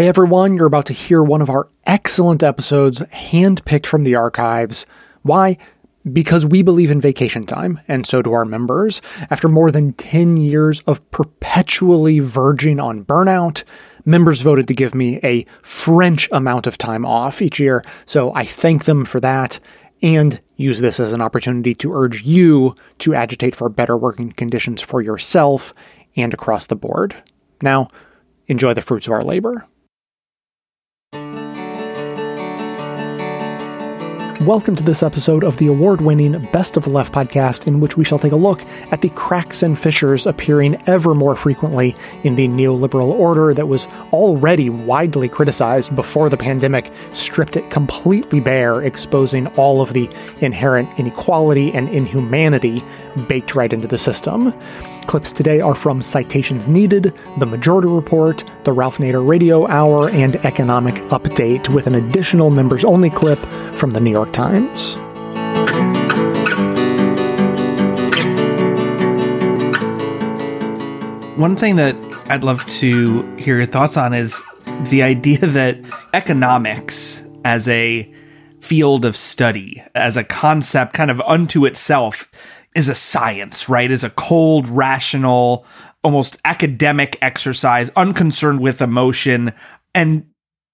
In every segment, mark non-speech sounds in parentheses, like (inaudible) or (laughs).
Hey everyone, you're about to hear one of our excellent episodes handpicked from the archives. Why? Because we believe in vacation time, and so do our members. After more than 10 years of perpetually verging on burnout, members voted to give me a French amount of time off each year, so I thank them for that and use this as an opportunity to urge you to agitate for better working conditions for yourself and across the board. Now, enjoy the fruits of our labor. Welcome to this episode of the award winning Best of the Left podcast, in which we shall take a look at the cracks and fissures appearing ever more frequently in the neoliberal order that was already widely criticized before the pandemic stripped it completely bare, exposing all of the inherent inequality and inhumanity baked right into the system. Clips today are from Citations Needed, The Majority Report, The Ralph Nader Radio Hour, and Economic Update, with an additional members only clip from The New York Times. One thing that I'd love to hear your thoughts on is the idea that economics as a field of study, as a concept kind of unto itself, is a science, right? Is a cold, rational, almost academic exercise, unconcerned with emotion. And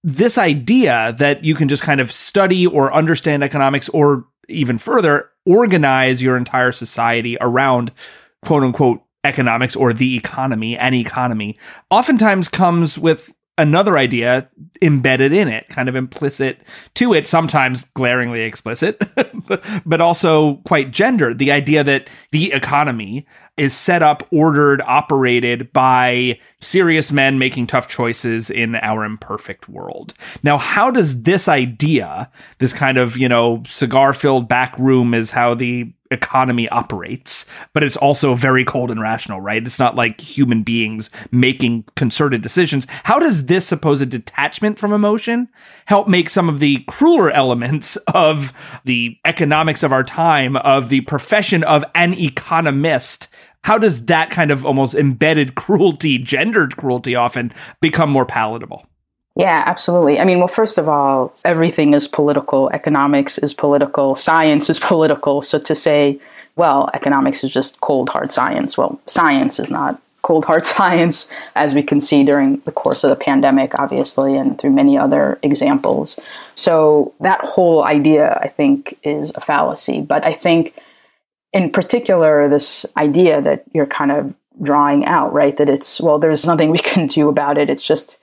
this idea that you can just kind of study or understand economics or even further organize your entire society around quote unquote economics or the economy, an economy, oftentimes comes with another idea embedded in it, kind of implicit to it, sometimes glaringly explicit, (laughs) but also quite gendered. The idea that the economy is set up, ordered, operated by serious men making tough choices in our imperfect world. Now, how does this idea, this kind of, you know, cigar filled back room is how the economy operates, but it's also very cold and rational, right? It's not like human beings making concerted decisions. How does this supposed detachment from emotion help make some of the crueler elements of the economics of our time, of the profession of an economist? How does that kind of almost embedded (laughs) cruelty, gendered cruelty often become more palatable? Yeah, absolutely. I mean, well, first of all, everything is political. Economics is political. Science is (laughs) political. So to say, well, economics is just cold, hard science, well, science is not cold, hard (laughs) science, as we can see during the course of the pandemic, obviously, and through many other examples. So that whole idea, I think, is a fallacy. But I think, in particular, this idea that you're kind of drawing out, right? That it's, well, there's nothing we (laughs) can do about it. It's just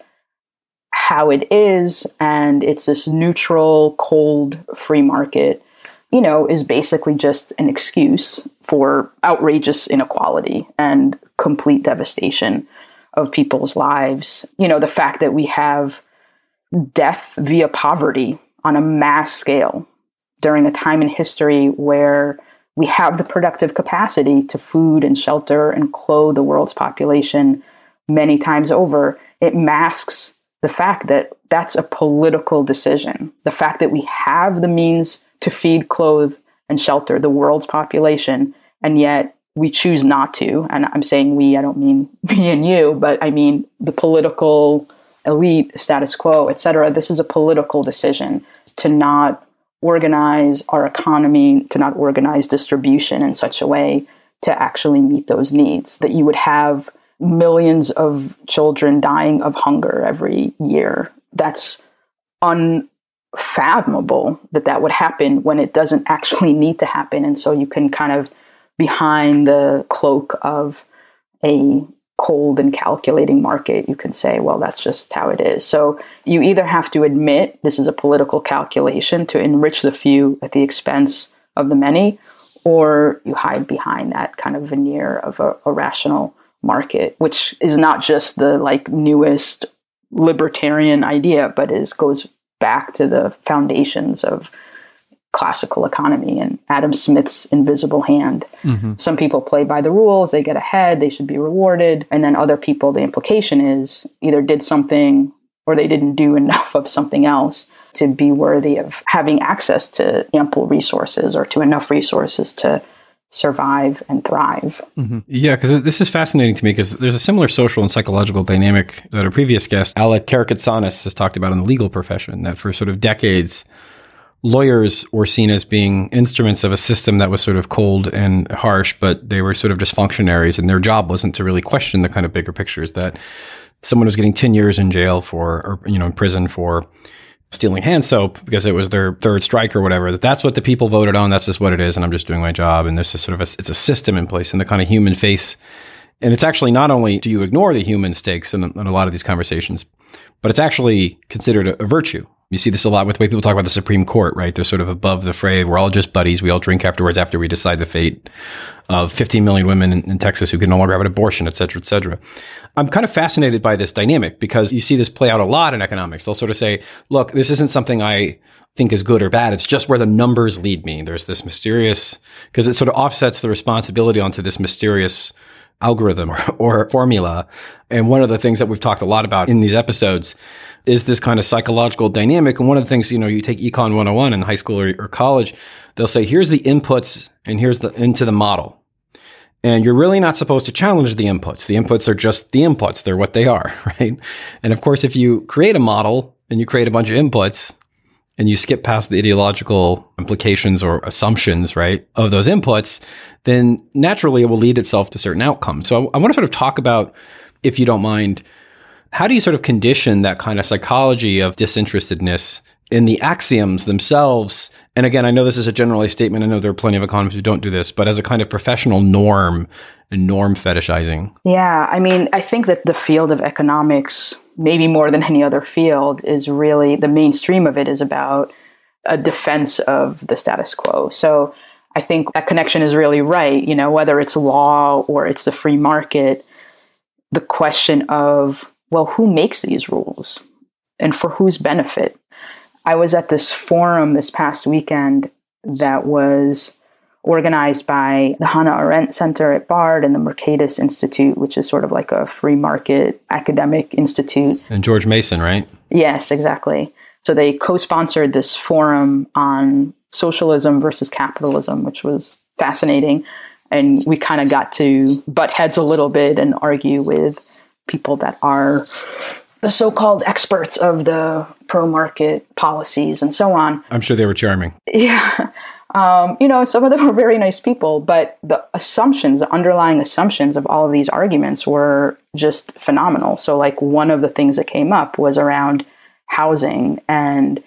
how it is and it's this neutral cold free market you know is basically just an excuse for outrageous inequality and complete devastation of people's lives. You know the fact that we have death via poverty on a mass scale during a time in history where we have the productive capacity to food and shelter and clothe the world's population many times over it masks the fact that that's a political decision, the fact that we have the means to feed, clothe, and shelter the world's population, and yet we choose not to. And I'm saying we, I don't mean (laughs) me and you, but I mean the political elite, status quo, etc. This is a political decision to not organize our economy, to not organize distribution in such a way to actually meet those needs, that you would have millions of children dying of hunger every year. That's unfathomable that that would happen when it doesn't actually (laughs) need to happen. And so you can kind of, behind the cloak of a cold and calculating market, you can say, well, that's just how it is. So you either have to admit this is a political calculation to enrich the few at the expense of the many, or you hide behind that kind of veneer of a, a rational market, which is not just the like newest libertarian idea, but is goes back to the foundations of classical economy and Adam Smith's invisible hand. Mm-hmm. Some people play by the rules, they get ahead, they should be rewarded. And then other people, the implication is either did something or they didn't do (laughs) enough of something else to be worthy of having access to ample resources or to enough resources to survive and thrive. Mm-hmm. Yeah, because this is fascinating to me because there's a similar social and psychological dynamic that our previous guest, Alec Karakatsanis, has talked about in the legal profession, that for sort of decades, lawyers were seen as being instruments of a system that was sort of cold and harsh, but they were sort of just functionaries, and their job wasn't to really question the kind of bigger pictures that someone was getting 10 years in jail for, or, you know, in prison for stealing hand soap because it was their third strike or whatever. That that's what the people voted on. That's just what it is, and I'm just doing my job. And this is sort of a, it's a system in place, and the kind of human face. And it's actually not only do you ignore the human stakes in, in a lot of these conversations, but it's actually considered a, a virtue. You see this a lot with the way people talk about the Supreme Court, right? They're sort of above the fray. We're all just buddies. We all drink afterwards after we decide the fate of 15 million women in, in, Texas who can no longer have an abortion, et cetera, et cetera. I'm kind of fascinated by this dynamic because you see this play out a lot in economics. They'll sort of say, look, this isn't something I think is good or bad. It's just where the numbers lead me. There's this mysterious, because it sort of offsets the responsibility onto this mysterious algorithm or, or formula. And one of the things that we've talked a lot about in these episodes is this kind of psychological dynamic. And one of the things, you know, you take econ 101 in high school or, or college, they'll say, here's the inputs and here's the into the model. And you're really not supposed to challenge the inputs. The inputs are just the inputs. They're what they are, (laughs) right? And of course, if you create a model and you create a bunch of inputs and you skip past the ideological implications or assumptions, right, of those inputs, then naturally it will lead itself to certain outcomes. So I, I want to sort of talk about, if you don't mind, how do you sort of condition that kind of psychology of disinterestedness in the axioms themselves? And again, I know this is a generalized statement. I know there are plenty of economists who don't do this, but as a kind of professional norm norm fetishizing. Yeah. I mean, I think that the field of economics, maybe more than any other field, is really the mainstream of it is about a defense of the status quo. So I think that connection is really right. You know, whether it's law or it's the free market, the question of well, who makes these rules and for whose benefit? I was at this forum this past weekend that was organized by the Hannah Arendt Center at Bard and the Mercatus Institute, which is sort of like a free market academic institute. And George Mason, right? Yes, exactly. So they co sponsored this forum on socialism versus capitalism, which was fascinating. And we kind of got to butt heads a little bit and argue with people that are the so-called experts of the pro-market policies and so on. I'm sure they were charming. Yeah. Um, you know, some of them (laughs) were very nice people, but the assumptions, the underlying assumptions of all of these arguments were just phenomenal. So, like, one of the things that came up was around housing. And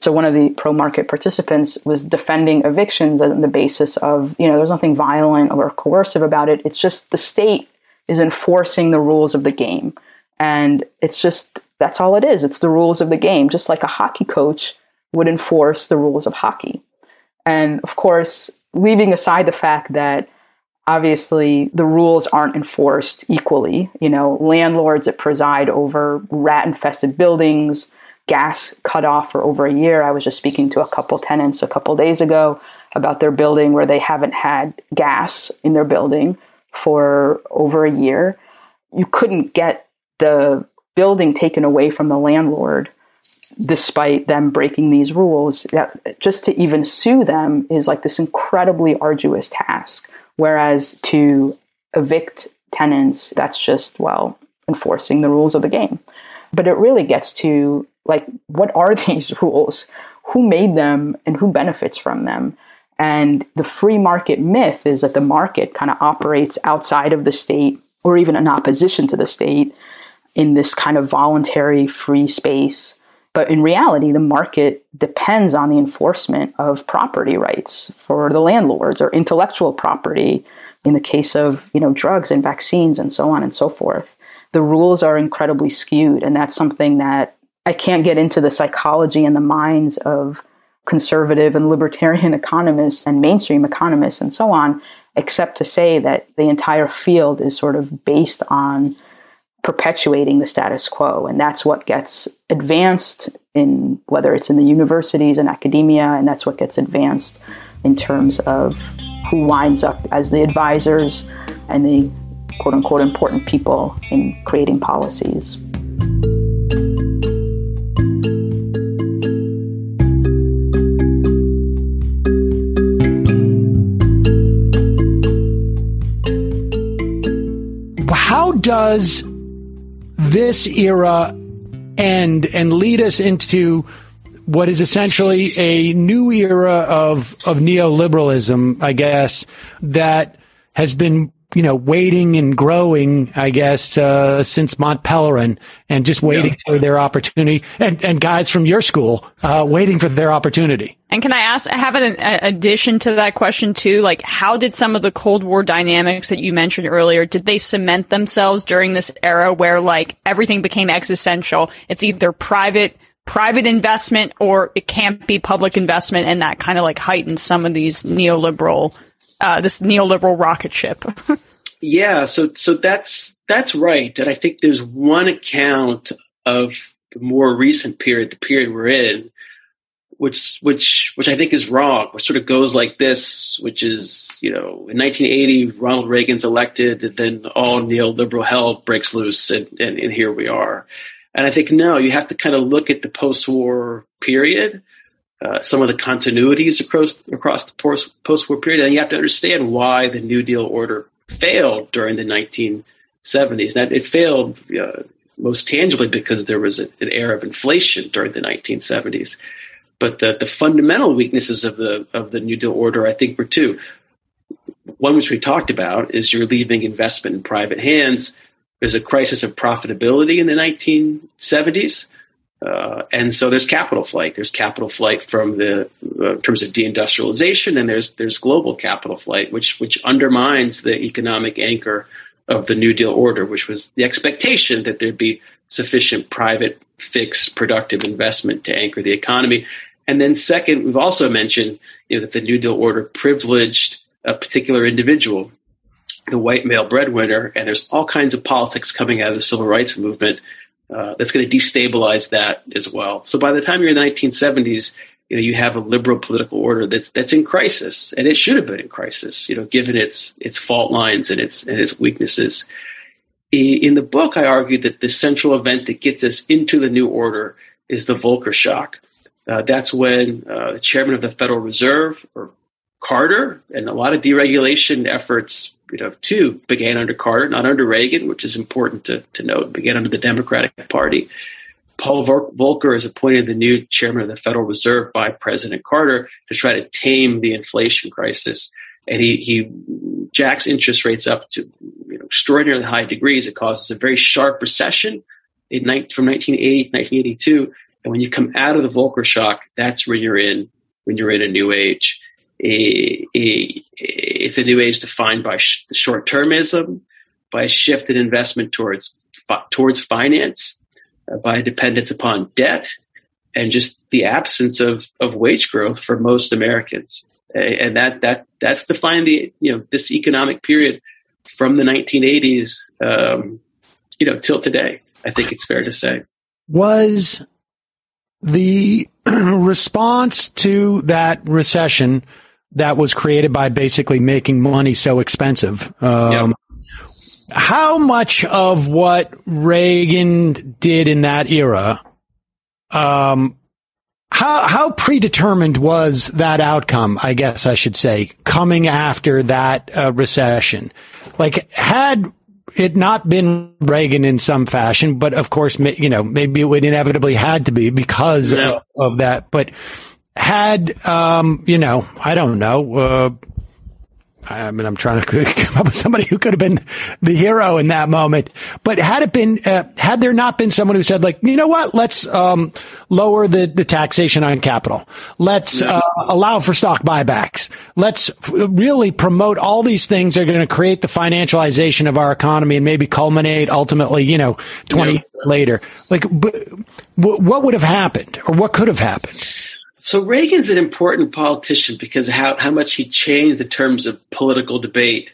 so, one of the pro market participants was defending evictions on the basis of, you know, there's nothing violent or coercive about it. It's just the state is enforcing the rules of the game. And it's just, that's all it is. It's the rules of the game, just like a hockey coach would enforce the rules of hockey. And of course, leaving aside the fact that obviously the rules aren't enforced equally, you know, landlords that preside over rat infested buildings, gas cut off for over a year. I was just speaking to a couple tenants a couple days ago about their building where they haven't had gas in their building for over a year. You couldn't get the building taken away from the landlord despite them breaking these rules. That just to even sue them is like this incredibly arduous task. Whereas to evict tenants, that's just, well, enforcing the rules of the game. But it really gets to like, what are (laughs) these rules? Who made them and who benefits from them? And the free market myth is that the market kind of operates outside of the state or even in opposition to the state in this kind of voluntary free space. But in reality, the market depends on the enforcement of property rights for the landlords or intellectual property in the case of, you know, drugs and vaccines and so on and so forth. The rules are incredibly skewed, and that's something that I can't get into the psychology and the minds of conservative and libertarian (laughs) economists and mainstream economists and so on, except to say that the entire field is sort of based on perpetuating the status quo. And that's what gets advanced in whether it's in the universities and academia, and that's what gets advanced in terms of who winds up as the advisors and the quote unquote important people in creating policies. Does this era end and lead us into what is essentially a new era of of neoliberalism, I guess, that has been you know waiting and growing, I guess, uh, since Mont Pelerin, and just waiting yeah. for their opportunity, and and guys from your school uh, waiting for their opportunity. And can I ask, I have an addition to that question too? Like, how did some of the Cold War dynamics that you mentioned earlier, did they cement themselves during this era where like everything became existential? It's either private private investment or it can't be public investment and that kind of like heightens some of these neoliberal uh, this neoliberal rocket ship. (laughs) Yeah so so that's that's right and i think there's one account of the more recent period the period we're in which which which i think is wrong which sort of goes like this which is you know in 1980 ronald reagan's elected and then all neoliberal hell breaks loose and, and, and here we are. And I think no, you have to kind of look at the post-war period, uh, some of the continuities across across the post-war period, and you have to understand why the New Deal order failed during the 1970s. That it failed uh, most tangibly because there was a, an era of inflation during the 1970s. But the, the fundamental weaknesses of the of the New Deal order, I think, were two. One, which we talked about, is you're leaving investment in private hands there's a crisis of profitability in the 1970s. Uh, and so there's capital flight. There's capital flight from the uh, in terms of deindustrialization, and there's there's global capital flight, which which undermines the economic anchor of the New Deal order, which was the expectation that there'd be sufficient private, fixed, productive investment to anchor the economy. And then second, we've also mentioned you know, that the New Deal order privileged a particular individual, the white male breadwinner, and there's all kinds of politics coming out of the civil rights movement uh, that's going to destabilize that as well. So by the time you're in the 1970s, you know you have a liberal political order that's that's in crisis, and it should have been in crisis, you know, given its its fault lines and its and its weaknesses. In the book, I argued that the central event that gets us into the new order is the Volcker shock. Uh, that's when uh, the chairman of the Federal Reserve, or Carter, and a lot of deregulation efforts you know, two began under Carter, not under Reagan, which is important to, to note, began under the Democratic Party. Paul Volcker is appointed the new chairman of the Federal Reserve by President Carter to try to tame the inflation crisis. And he, he jacks interest rates up to you know, extraordinarily high degrees. It causes a very sharp recession in, from 1980 to 1982. And when you come out of the Volcker shock, that's when you're in when you're in a new age a, a, it's a new age defined by sh- short termism, by a shift in investment towards towards finance, uh, by dependence upon debt, and just the absence of, of wage growth for most Americans. And that that that's defined the you know this economic period from the 1980s, um, you know, till today. I think it's fair to say. Was the (clears throat) response to that recession that was created by basically making money so expensive. Um, yep. How much of what Reagan did in that era, um, how how predetermined was that outcome? I guess I should say coming after that uh, recession. Like had it not been Reagan in some fashion, but of course, you know, maybe it would inevitably had to be because yeah. of, of, that. But had um, you know, I don't know. Uh, I mean, I'm trying to (laughs) come up with somebody who could have been the hero in that moment. But had it been, uh, had there not been someone who said, like, you know what, let's um, lower the, the taxation on capital. Let's uh, allow for stock buybacks. Let's really promote all these things that are going to create the financialization of our economy and maybe culminate ultimately, you know, 20 yeah. years later. Like, what would have happened or what could have happened? So Reagan's an important politician because how, how much he changed the terms of political debate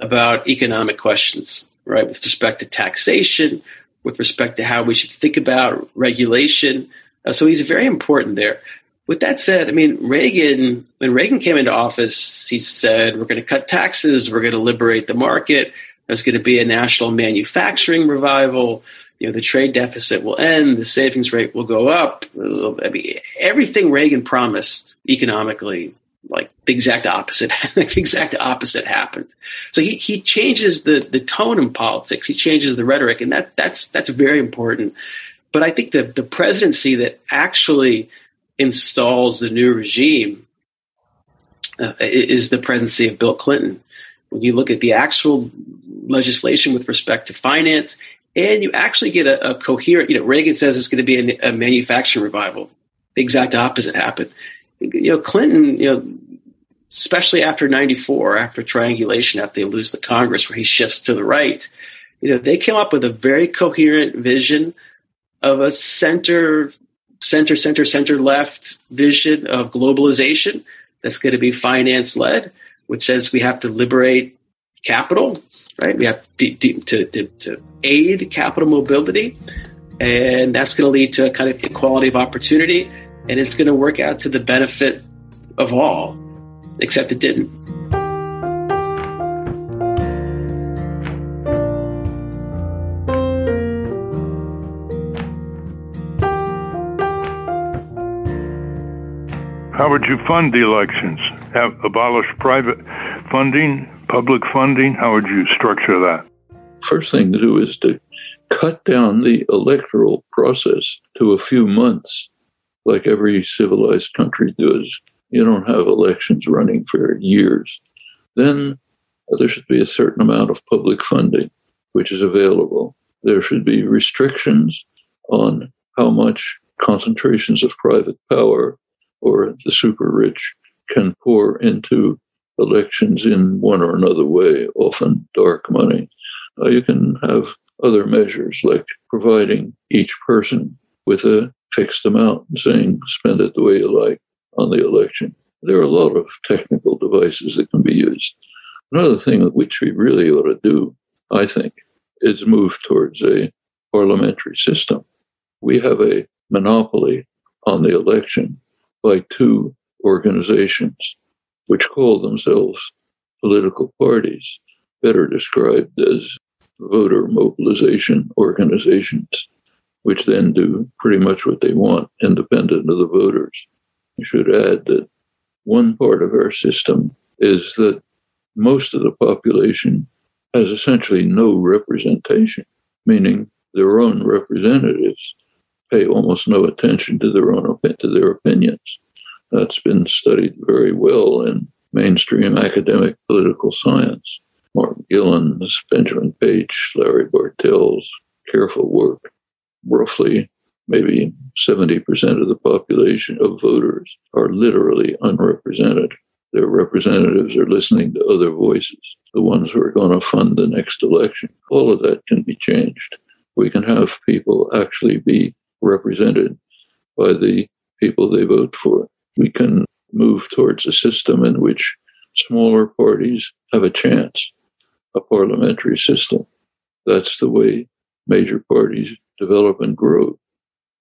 about economic questions, right? With respect to taxation, with respect to how we should think about regulation. Uh, so he's very important there. With that said, I mean, Reagan, when Reagan came into office, he said, we're going to cut taxes, we're going to liberate the market, there's going to be a national manufacturing revival you know, the trade deficit will end, the savings rate will go up. I mean, everything Reagan promised economically like the exact opposite. (laughs) the exact opposite happened. So he he changes the the tone in politics. He changes the rhetoric, and that that's that's very important. But I think that the presidency that actually installs the new regime uh, is the presidency of Bill Clinton. When you look at the actual legislation with respect to finance, and you actually get a, a coherent, you know, Reagan says it's going to be a, a manufacturing revival. The exact opposite happened you know, Clinton, you know, especially after 94, after triangulation, after they lose the Congress where he shifts to the right, you know, they came up with a very coherent vision of a center, center, center, center left vision of globalization that's going to be finance led, which says we have to liberate capital, right? We have to, to, to, to aid capital mobility. And that's going to lead to a kind of equality of opportunity and it's going to work out to the benefit of all, except it didn't. How would you fund the elections? Have abolish private funding, public funding? How would you structure that? First thing to do is to cut down the electoral process to a few months like every civilized country does. You don't have elections running for years. Then uh, there should be a certain amount of public funding which is available. There should be restrictions on how much concentrations of private power or the super rich can pour into elections in one or another way, often dark money. Uh, you can have other measures like providing each person with a fixed amount and saying spend it the way you like on the election. There are a lot of technical devices that can be used. Another thing which we really ought to do, I think, is move towards a parliamentary system. We have a monopoly on the election by two organizations which call themselves political parties, better described as voter mobilization organizations which then do pretty much what they want, independent of the voters. I should add that one part of our system is that most of the population has essentially no representation, meaning their own representatives pay almost no attention to their own to their opinions. That's been studied very well in mainstream academic political science. Martin Gilens, Benjamin Page, Larry Bartels, careful work roughly maybe 70% of the population of voters are literally unrepresented. Their representatives are listening to other voices, the ones who are going to fund the next election. All of that can be changed. We can have people actually be represented by the people they vote for. We can move towards a system in which smaller parties have a chance, a parliamentary system. That's the way major parties develop and grow.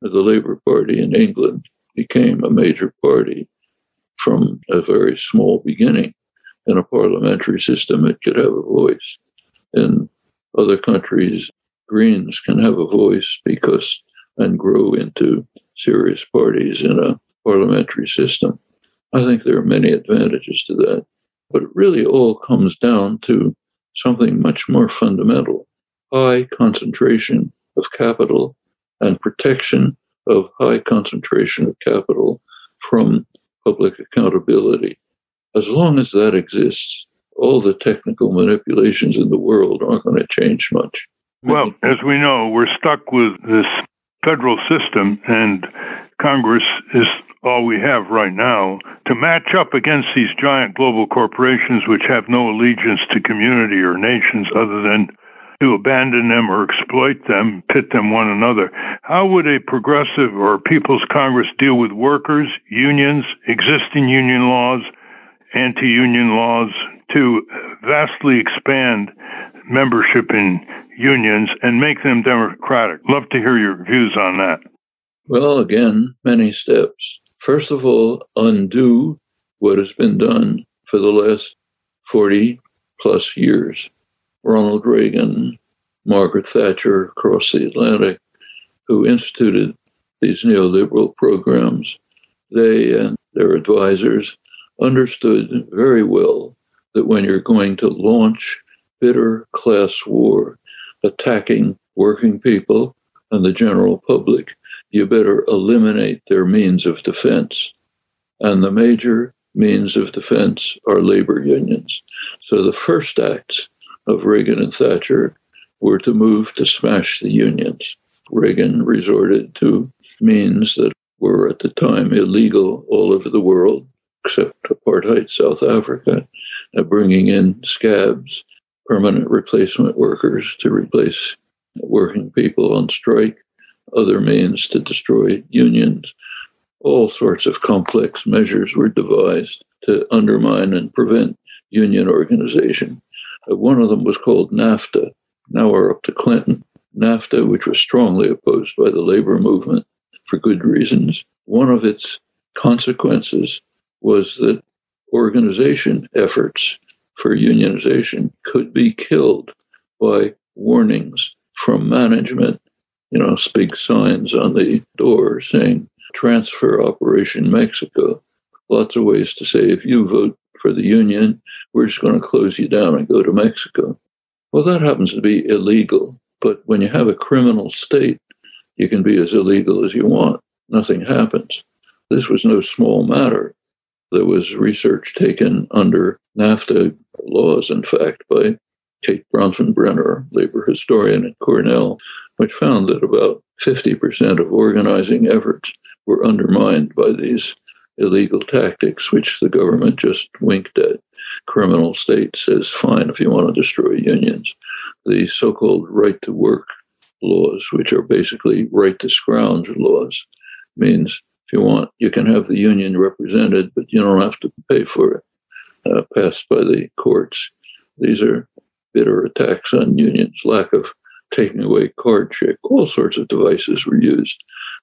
The Labour Party in England became a major party from a very small beginning. In a parliamentary system, it could have a voice. In other countries, Greens can have a voice because and grow into serious parties in a parliamentary system. I think there are many advantages to that. But it really all comes down to something much more fundamental high concentration of capital and protection of high concentration of capital from public accountability. As long as that exists, all the technical manipulations in the world aren't going to change much. Well, as we know, we're stuck with this federal system, and Congress is all we have right now to match up against these giant global corporations which have no allegiance to community or nations other than to abandon them or exploit them, pit them one another. How would a progressive or People's Congress deal with workers, unions, existing union laws, anti union laws to vastly expand membership in unions and make them democratic? Love to hear your views on that. Well, again, many steps. First of all, undo what has been done for the last 40 plus years. Ronald Reagan, Margaret Thatcher across the Atlantic, who instituted these neoliberal programs. They and their advisors understood very well that when you're going to launch bitter class war attacking working people and the general public, you better eliminate their means of defense. And the major means of defense are labor unions. So the first acts of Reagan and Thatcher were to move to smash the unions. Reagan resorted to means that were at the time illegal all over the world, except apartheid South Africa, uh, bringing in scabs, permanent replacement workers to replace working people on strike, other means to destroy unions. All sorts of complex measures were devised to undermine and prevent union organization. Uh, one of them was called NAFTA. Now we're up to Clinton. NAFTA, which was strongly opposed by the labor movement for good reasons. One of its consequences was that organization efforts for unionization could be killed by warnings from management, you know, big signs on the door saying transfer Operation Mexico. Lots of ways to say if you vote for the union, we're just going to close you down and go to Mexico. Well, that happens to be illegal. But when you have a criminal state, you can be as illegal as you want. Nothing happens. This was no small matter. There was research taken under NAFTA laws, in fact, by Kate Bronfenbrenner, labor historian at Cornell, which found that about 50% of organizing efforts were undermined by these illegal tactics, which the government just winked at. Criminal state says, fine, if you want to destroy unions. The so called right to work laws, which are basically right to scrounge laws, means if you want, you can have the union represented, but you don't have to pay for it, uh, passed by the courts. These are bitter attacks on unions, lack of taking away card check, all sorts of devices were used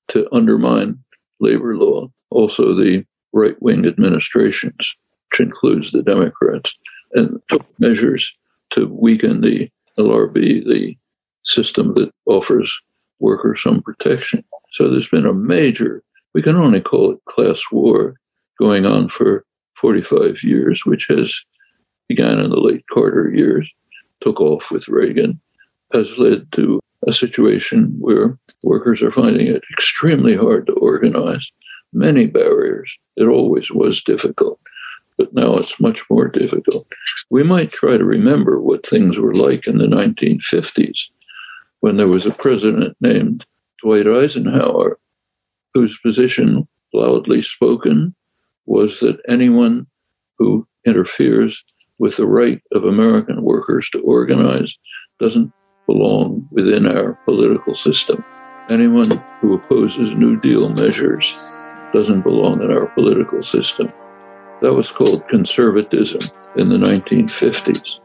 to undermine labor law. Also, the right wing administrations, which includes the Democrats, and took measures to weaken the LRB, the system that offers workers some protection. So there's been a major, we can only call it class war, going on for 45 years, which has began in the late Carter years, took off with Reagan, has led to a situation where workers are finding it extremely hard to organize, many barriers. It always was difficult, but now it's much more difficult. We might try to remember what things were like in the 1950s when there was a president named Dwight Eisenhower, whose position, loudly spoken, was that anyone who interferes with the right of American workers to organize doesn't belong within our political system. Anyone who opposes New Deal measures doesn't belong in our political system. That was called conservatism in the 1950s.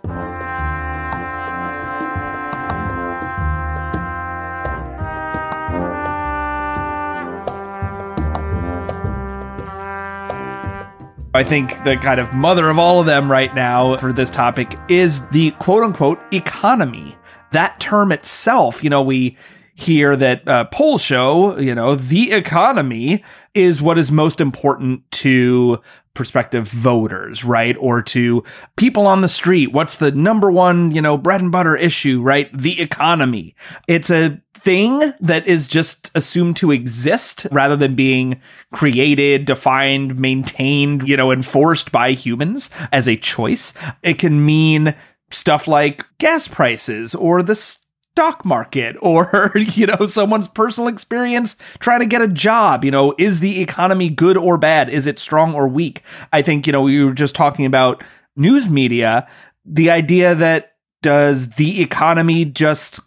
I think the kind of mother of all of them right now for this topic is the quote unquote economy. That term itself, you know, we hear that uh, polls show, you know, the economy is what is most important to prospective voters, right? Or to people on the street. What's the number one, you know, bread and butter issue, right? The economy. It's a thing that is just assumed to exist rather than being created, defined, maintained, you know, enforced by humans as a choice. It can mean stuff like gas prices or the stock market (laughs) or you know someone's personal experience trying to get a job you know is the economy good or bad? Is it strong or weak? I think you know we were just talking about news media. The idea that does the economy just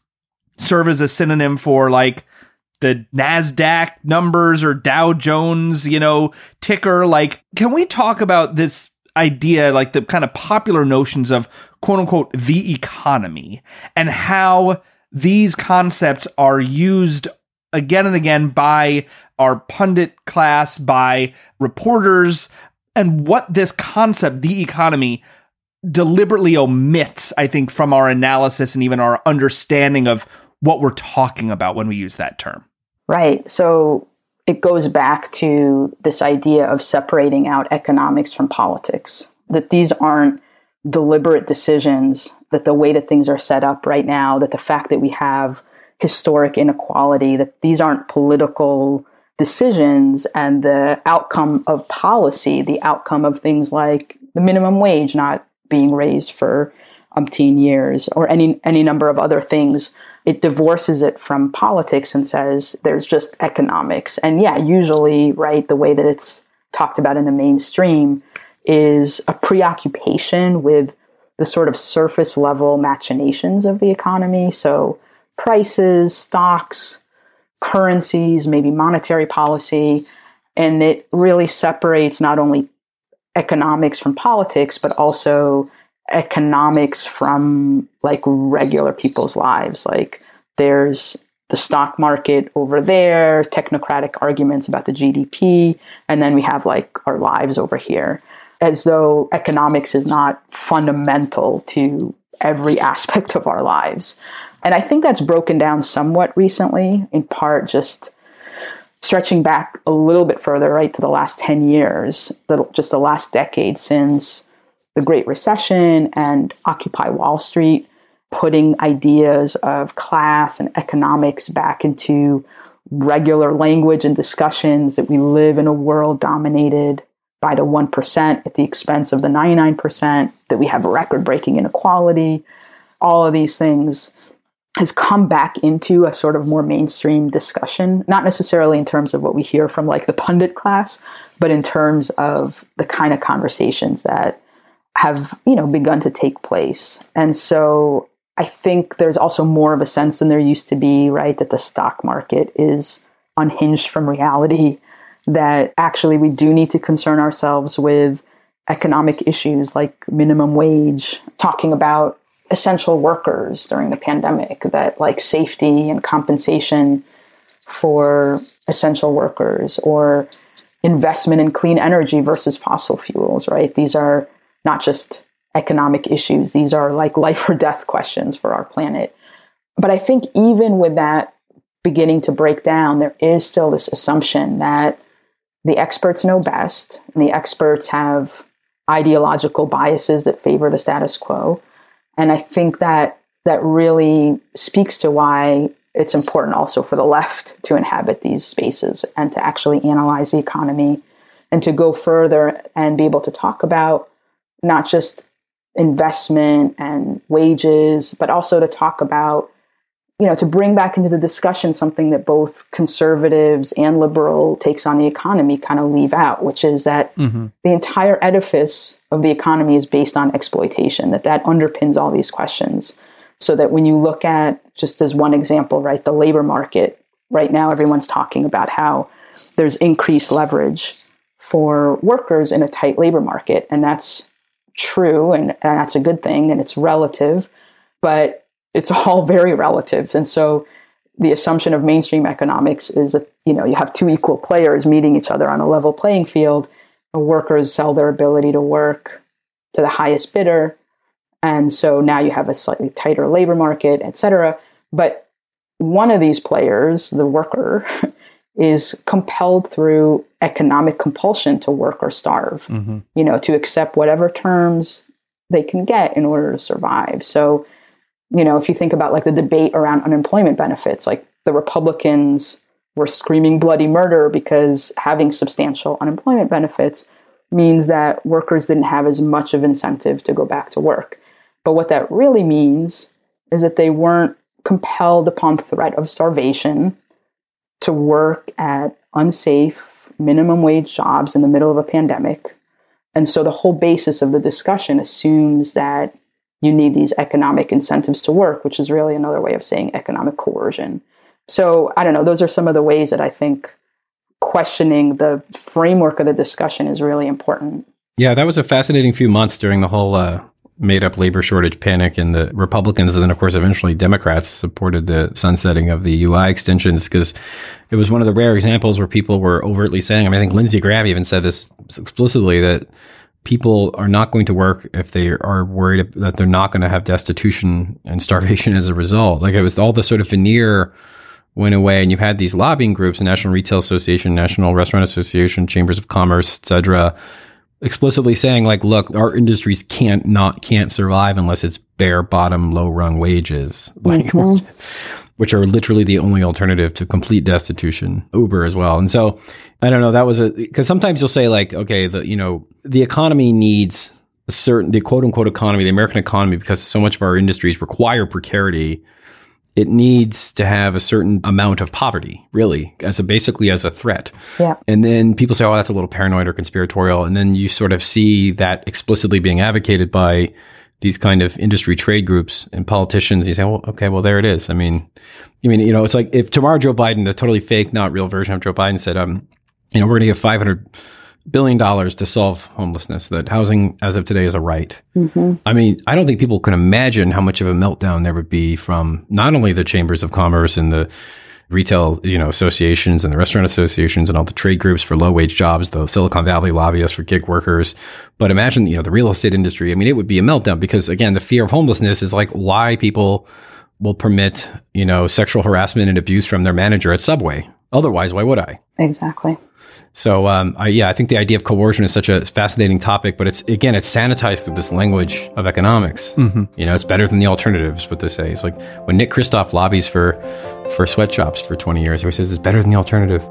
serve as a synonym for like the Nasdaq numbers or Dow Jones, you know, ticker. Like, can we talk about this idea, like the kind of popular notions of quote unquote the economy and how these concepts are used again and again by our pundit class, by reporters, and what this concept, the economy, deliberately omits, I think, from our analysis and even our understanding of what we're talking about when we use that term. Right. So it goes back to this idea of separating out economics from politics, that these aren't deliberate decisions, that the way that things are set up right now, that the fact that we have historic inequality, that these aren't political decisions and the outcome of policy, the outcome of things like the minimum wage not being raised for umpteen years or any any number of other things it divorces it from politics and says there's just economics. And yeah usually right the way that it's talked about in the mainstream is a preoccupation with the sort of surface level machinations of the economy. So prices stocks currencies maybe monetary policy. And it really separates not only economics from politics but also economics from like regular people's lives. Like there's the stock market over there, technocratic arguments about the GDP, and then we have like our lives over here, as though economics is not fundamental to every (laughs) aspect of our lives. And I think that's broken down somewhat recently, in part just stretching back a little bit further, right, to the last 10 years, just the last decade since the Great Recession and Occupy Wall Street, putting ideas of class and economics back into regular language and discussions that we live in a world dominated by the 1% at the expense of the 99%, that we have record breaking inequality. All of these things has come back into a sort of more mainstream discussion, not necessarily in terms of what we hear from like the pundit class, but in terms of the kind of conversations that have you know begun to take place. And so i think there's also more of a sense than there used to be right that the stock market is unhinged from reality that actually we do need to concern ourselves with economic issues like minimum wage talking about essential workers during the pandemic that like safety and compensation for essential workers or investment in clean energy versus fossil fuels right? These are not just economic issues. These are like life or death questions for our planet. But I think even with that beginning to break down, there is still this assumption that the experts know best, and the experts have ideological biases that favor the status quo. And I think that that really speaks to why it's important also for the left to inhabit these spaces and to actually analyze the economy and to go further and be able to talk about not just investment and wages, but also to talk about, you know, to bring back into the discussion something that both conservatives and liberal takes on the economy kind of leave out, which is that mm-hmm. the entire edifice of the economy is based on exploitation, that that underpins all these questions. So that when you look at, just as one example, right, the labor market, right now everyone's talking about how there's increased leverage for workers in a tight labor market. And that's true and, and that's a good thing and it's relative, but it's (laughs) all very relative. And so the assumption of mainstream economics is that you know you have two equal players meeting each other on a level playing field. Workers sell their ability to work to the highest bidder, and so now you have a slightly tighter labor market, et cetera. But one of these players, the worker, (laughs) is compelled through economic compulsion to work or starve, mm-hmm. you know, to accept whatever terms they can get in order to survive. So, you know, if you think about like the debate around unemployment benefits, like the Republicans were screaming bloody murder because having substantial unemployment benefits means that workers didn't have as much of incentive to go back to work. But what that really means is that they weren't compelled upon threat of starvation to work at unsafe minimum wage jobs in the middle of a pandemic. And so the whole basis of the discussion assumes that you need these economic incentives to work, which is really another way of saying economic coercion. So I don't know, those are some of the ways that I think questioning the framework of the discussion is really important. Yeah, that was a fascinating few months during the whole uh, made up labor shortage panic, and the Republicans, and then of course eventually Democrats supported the sunsetting of the UI extensions because it was one of the rare examples where people were overtly saying. I mean, I think Lindsey Graham even said this explicitly that people are not going to work if they are worried that they're not going to have destitution and starvation as a result. Like it was all the sort of veneer went away and you had these lobbying groups, National Retail Association, National Restaurant Association, Chambers of Commerce, etc., explicitly saying like, look, our industries can't not can't survive unless it's bare bottom low rung wages. (laughs) Like mm-hmm. which are literally the only alternative to complete destitution. Uber as well. And so I don't know, that was a because sometimes you'll say like, okay, the you know, the economy needs a certain the quote unquote economy, the American economy, because so much of our industries require precarity it needs to have a certain amount of poverty, really, as a basically as a threat. Yeah. And then people say, "Oh, that's a little paranoid or conspiratorial," and then you sort of see that explicitly being advocated by these kind of industry trade groups and politicians. You say, "Well, okay, well, there it is." I mean, I mean, you know, it's like if tomorrow Joe Biden, a totally fake, not real version of Joe Biden, said, "Um, you know, we're going to give 500 billion dollars to solve homelessness. That housing, as of today, is a right. Mm-hmm. I mean, I don't think people can imagine how much of a meltdown there would be from not only the chambers of commerce and the retail, you know, associations and the restaurant associations and all the trade groups for low wage jobs, the Silicon Valley lobbyists for gig workers. But imagine, you know, the real estate industry. I mean, it would be a meltdown because again, the fear of homelessness is like why people will permit, you know, sexual harassment and abuse from their manager at Subway. Otherwise, why would I? Exactly. So, um, I, yeah, I think the idea of coercion is such a fascinating topic, but it's again, it's sanitized through this language of economics. Mm-hmm. You know, it's better than the alternatives. What they say is like when Nick Kristof lobbies for for sweatshops for twenty years, he says it's better than the alternative.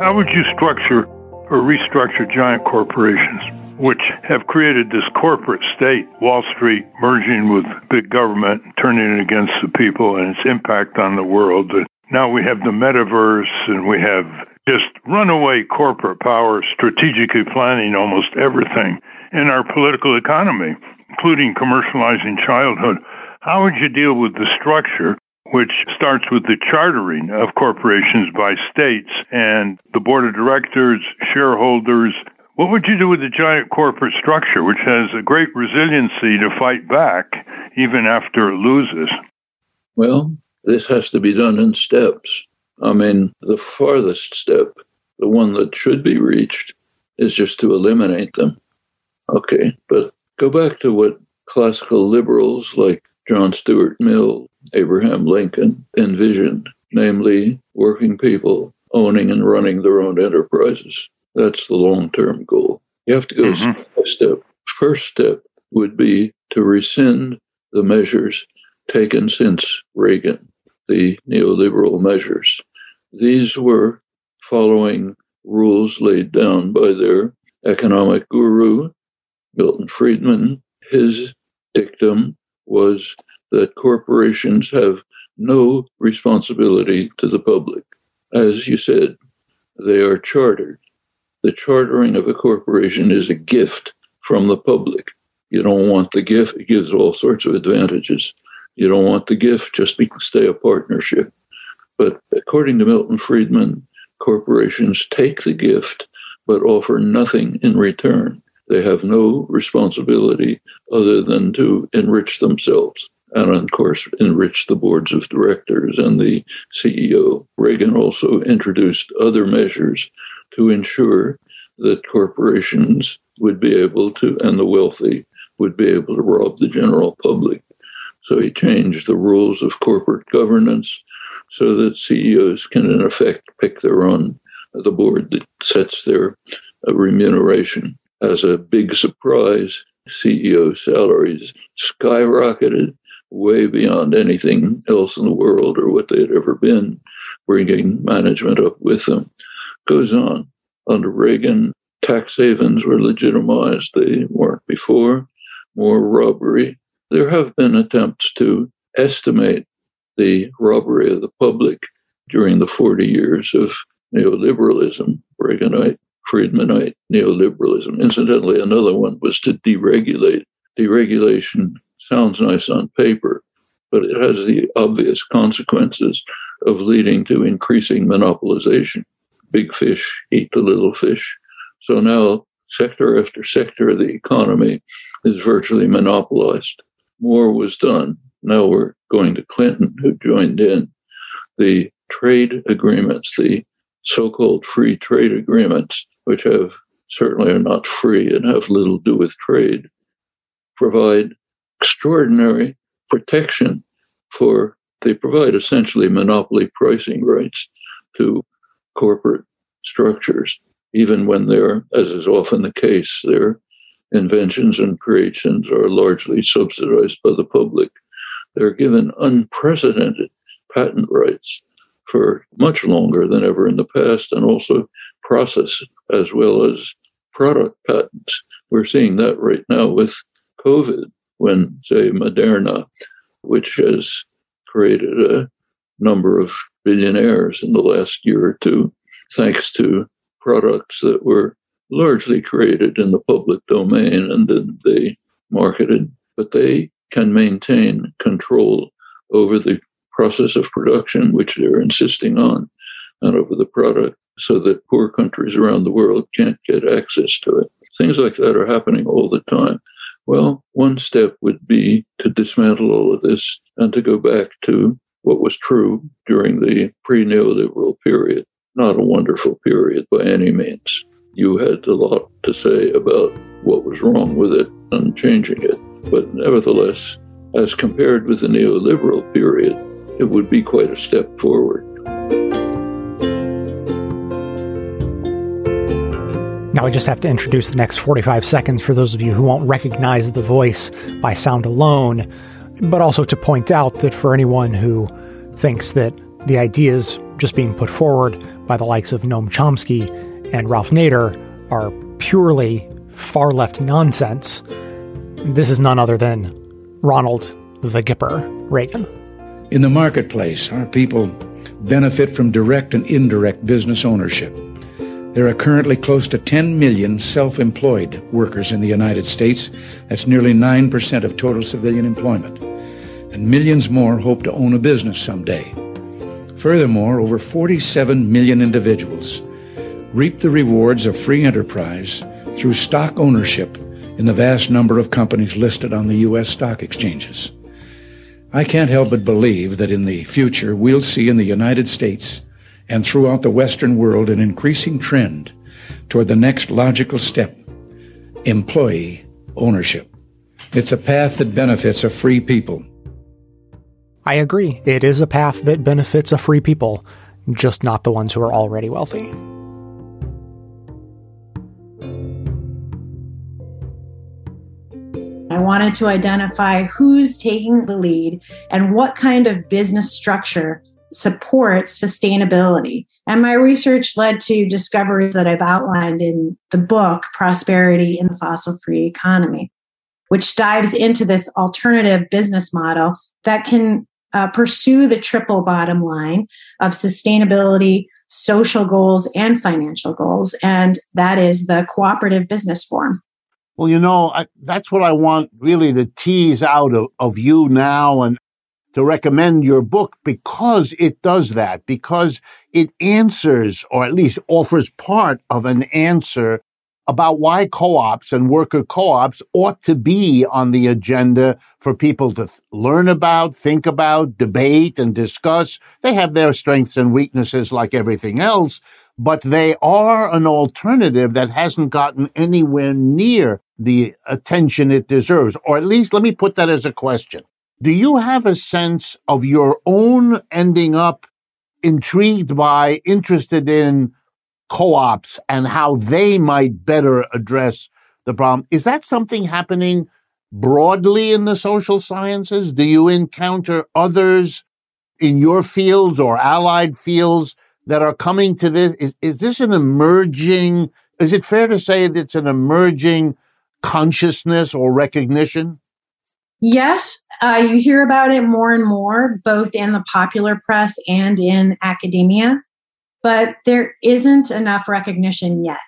How would you structure or restructure giant corporations? Which have created this corporate state, Wall Street merging with big government, turning it against the people and its impact on the world. Now we have the metaverse and we have just runaway corporate power strategically planning almost everything in our political economy, including commercializing childhood. How would you deal with the structure which starts with the chartering of corporations by states and the board of directors, shareholders, what would you do with the giant corporate structure, which has a great resiliency to fight back even after it loses? Well, this has to be done in steps. I mean, the farthest step, the one that should be reached, is just to eliminate them. Okay, but go back to what classical liberals like John Stuart Mill, Abraham Lincoln envisioned, namely working people owning and running their own enterprises. That's the long term goal. You have to go mm-hmm. step by step. First step would be to rescind the measures taken since Reagan, the neoliberal measures. These were following rules laid down by their economic guru, Milton Friedman. His dictum was that corporations have no responsibility to the public. As you said, they are chartered the chartering of a corporation is a gift from the public. You don't want the gift, it gives all sorts of advantages. You don't want the gift just stay a partnership. But according to Milton Friedman, corporations take the gift but offer nothing in return. They have no responsibility other than to enrich themselves and, of course, enriched the boards of directors and the CEO. Reagan also introduced other measures to ensure that corporations would be able to, and the wealthy would be able to rob the general public. So he changed the rules of corporate governance so that CEOs can, in effect, pick their own, the board that sets their uh, remuneration. As a big surprise, CEO salaries skyrocketed way beyond anything else in the world or what they had ever been, bringing management up with them goes on. Under Reagan, tax havens were legitimized. They weren't before. More robbery. There have been attempts to estimate the robbery of the public during the 40 years of neoliberalism, Reaganite, Friedmanite neoliberalism. Incidentally, another one was to deregulate. Deregulation sounds nice on paper, but it has the obvious consequences of leading to increasing monopolization big fish eat the little fish. So now sector after sector of the economy is virtually monopolized. More was done. Now we're going to Clinton, who joined in. The trade agreements, the so called free trade agreements, which have certainly are not free and have little to do with trade, provide extraordinary protection for, they provide essentially monopoly pricing rights to corporate structures, even when they're, as is often the case, their inventions and creations are largely subsidized by the public. They're given unprecedented patent rights for much longer than ever in the past, and also process as well as product patents. We're seeing that right now with COVID, when, say, Moderna, which has created a number of billionaires in the last year or two, thanks to products that were largely created in the public domain and then they marketed, but they can maintain control over the process of production, which they're insisting on, and over the product so that poor countries around the world can't get access to it. Things like that are happening all the time. Well, one step would be to dismantle all of this and to go back to what was true during the pre neoliberal period. Not a wonderful period by any means. You had a lot to say about what was wrong with it and changing it. But nevertheless, as compared with the neoliberal period, it would be quite a step forward. Now, I just have to introduce the next 45 seconds for those of you who won't recognize the voice by sound alone, but also to point out that for anyone who thinks that the ideas just being put forward by the likes of Noam Chomsky and Ralph Nader are purely far left nonsense, this is none other than Ronald the Gipper Reagan. In the marketplace, our people benefit from direct and indirect business ownership. There are currently close to 10 million self employed workers in the United States. That's nearly 9% of total civilian employment. And millions more hope to own a business someday. Furthermore, over 47 million individuals reap the rewards of free enterprise through stock ownership in the vast number of companies listed on the U.S. stock exchanges. I can't help but believe that in the future we'll see in the United States and throughout the Western world an increasing trend toward the next logical step employee ownership. It's a path that benefits a free people. I agree. It is a path that benefits a free people, just not the ones who are already wealthy. I wanted to identify who's taking the lead and what kind of business structure supports sustainability. And my research led to discoveries that I've outlined in the book, Prosperity in the Fossil Free Economy, which dives into this alternative business model that can uh, pursue the triple bottom line of sustainability, social goals, and financial goals. And that is the cooperative business form. Well, you know, I, that's what I want really to tease out of, of you now and to recommend your book because it does that, because it answers, or at least offers part of an answer about why co-ops and worker co-ops ought to be on the agenda for people to th- learn about, think about, debate and discuss. They have their strengths and weaknesses like everything else, but they are an alternative that hasn't gotten anywhere near the attention it deserves. Or at least let me put that as a question. Do you have a sense of your own ending up intrigued by, interested in co-ops and how they might better address the problem? Is that something happening broadly in the social sciences? Do you encounter others in your fields or allied fields that are coming to this? Is, is this an emerging, is it fair to say that it's an emerging consciousness or recognition? Yes, uh, you hear about it more and more, both in the popular press and in academia, but there isn't enough recognition yet.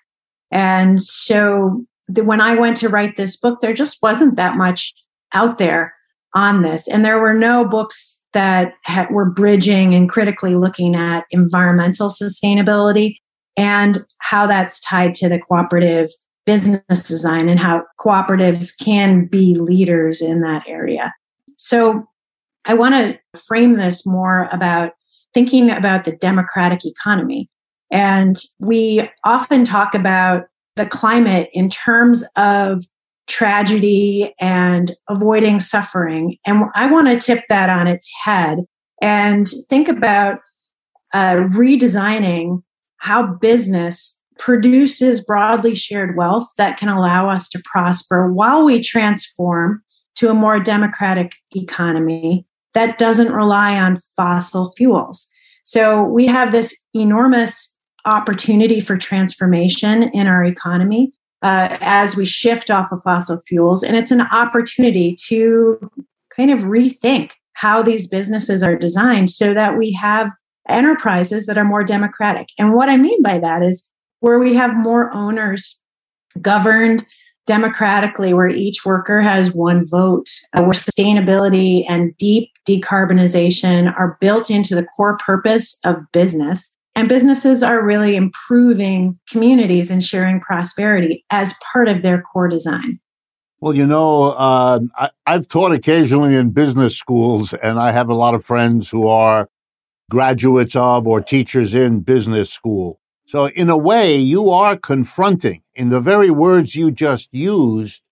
And so the, when I went to write this book, there just wasn't that much out there on this. And there were no books that ha- were bridging and critically looking at environmental sustainability and how that's tied to the cooperative business design and how cooperatives can be leaders in that area. So I want to frame this more about thinking about the democratic economy. And we often talk about the climate in terms of tragedy and avoiding suffering. And I want to tip that on its head and think about uh, redesigning how business produces broadly shared wealth that can allow us to prosper while we transform to a more democratic economy that doesn't rely on fossil fuels. So we have this enormous opportunity for transformation in our economy uh, as we shift off of fossil fuels. And it's an opportunity to kind of rethink how these businesses are designed so that we have enterprises that are more democratic. And what I mean by that is where we have more owners governed democratically, where each worker has one vote, uh, where sustainability and deep decarbonization are built into the core purpose of business. And businesses are really improving communities and sharing prosperity as part of their core design. Well, you know, uh, I, I've taught occasionally in business schools, and I have a lot of friends who are graduates of or teachers in business school. So, in a way, you are confronting, in the very words you just used,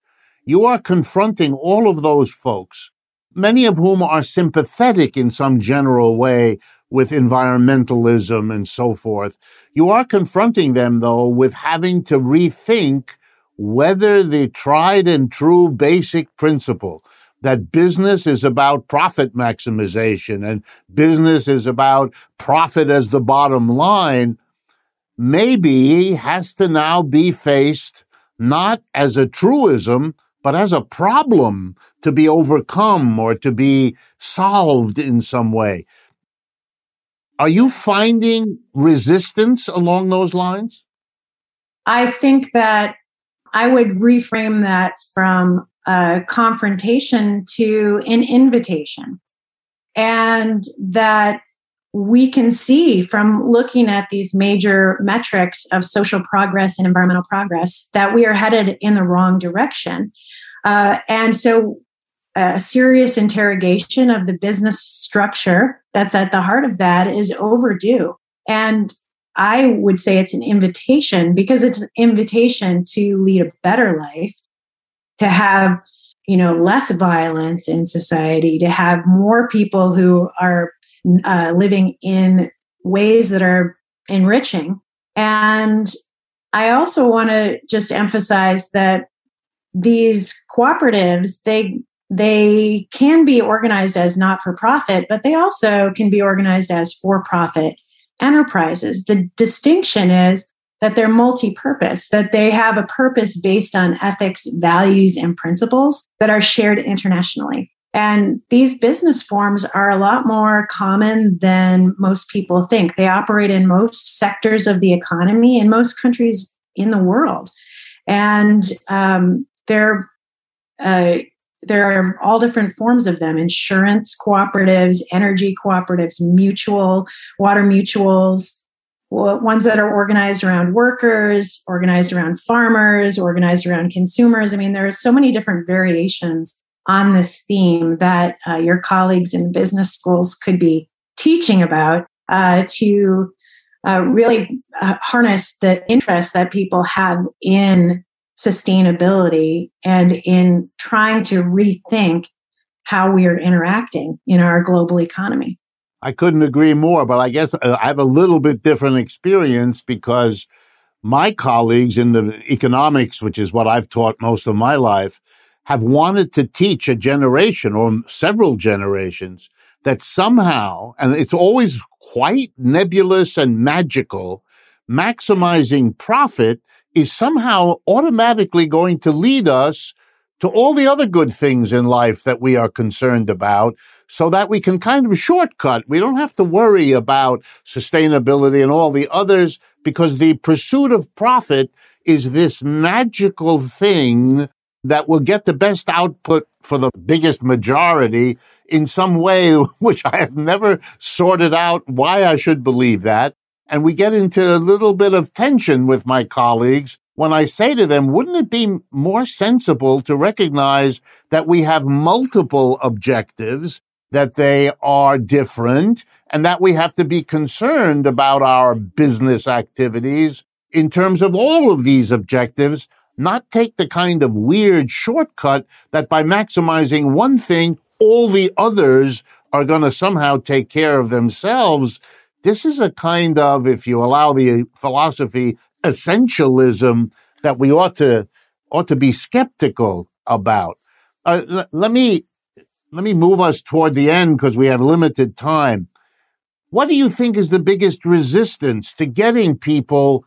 you are confronting all of those folks, many of whom are sympathetic in some general way with environmentalism and so forth. You are confronting them, though, with having to rethink whether the tried and true basic principle that business is about profit maximization and business is about profit as the bottom line maybe has to now be faced not as a truism, but as a problem to be overcome or to be solved in some way. Are you finding resistance along those lines? I think that I would reframe that from a confrontation to an invitation. And that we can see from looking at these major metrics of social progress and environmental progress that we are headed in the wrong direction. Uh, and so, a serious interrogation of the business structure that's at the heart of that is overdue. And I would say it's an invitation because it's an invitation to lead a better life, to have you know less violence in society, to have more people who are uh, living in ways that are enriching. And I also want to just emphasize that these cooperatives, they they can be organized as not for profit, but they also can be organized as for profit enterprises. The distinction is that they're multi purpose, that they have a purpose based on ethics, values, and principles that are shared internationally. And these business forms are a lot more common than most people think. They operate in most sectors of the economy in most countries in the world. And um, they're, uh, there are all different forms of them insurance cooperatives, energy cooperatives, mutual, water mutuals, ones that are organized around workers, organized around farmers, organized around consumers. I mean, there are so many different variations on this theme that uh, your colleagues in business schools could be teaching about uh, to uh, really uh, harness the interest that people have in sustainability and in trying to rethink how we are interacting in our global economy. I couldn't agree more, but I guess uh, I have a little bit different experience because my colleagues in the economics, which is what I've taught most of my life, have wanted to teach a generation or several generations that somehow, and it's always quite nebulous and magical, maximizing profit is somehow automatically going to lead us to all the other good things in life that we are concerned about so that we can kind of shortcut. We don't have to worry about sustainability and all the others because the pursuit of profit is this magical thing that will get the best output for the biggest majority in some way, (laughs) which I have never sorted out why I should believe that. And we get into a little bit of tension with my colleagues when I say to them, wouldn't it be more sensible to recognize that we have multiple objectives, that they are different, and that we have to be concerned about our business activities in terms of all of these objectives, not take the kind of weird shortcut that by maximizing one thing, all the others are going to somehow take care of themselves. This is a kind of, if you allow the philosophy, essentialism that we ought to ought to be skeptical about. Uh, l- let me let me move us toward the end because we have limited time. What do you think is the biggest resistance to getting people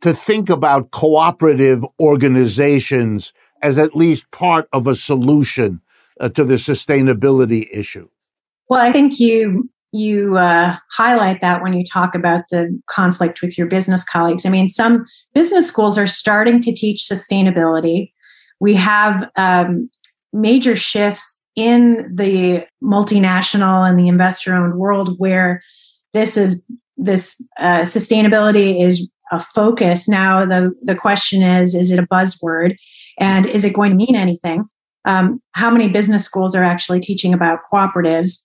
to think about cooperative organizations as at least part of a solution uh, to the sustainability issue? Well, I think you you uh, highlight that when you talk about the conflict with your business colleagues. I mean, some business schools are starting to teach sustainability. We have um, major shifts in the multinational and the investor-owned world where this is this uh, sustainability is a focus. Now the the question is: Is it a buzzword, and is it going to mean anything? Um, how many business schools are actually teaching about cooperatives?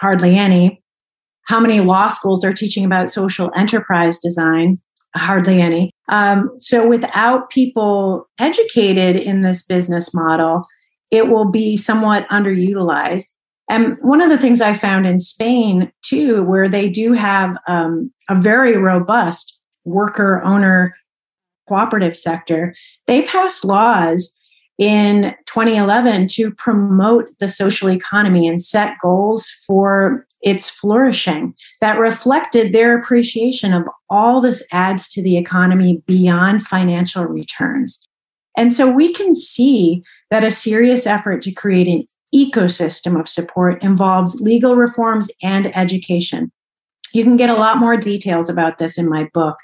Hardly any. How many law schools are teaching about social enterprise design? Hardly any. Um, so without people educated in this business model, it will be somewhat underutilized. And one of the things I found in Spain too, where they do have um, a very robust worker owner cooperative sector, they passed laws in 2011 to promote the social economy and set goals for its flourishing that reflected their appreciation of all this adds to the economy beyond financial returns. And so we can see that a serious effort to create an ecosystem of support involves legal reforms and education. You can get a lot more details about this in my book,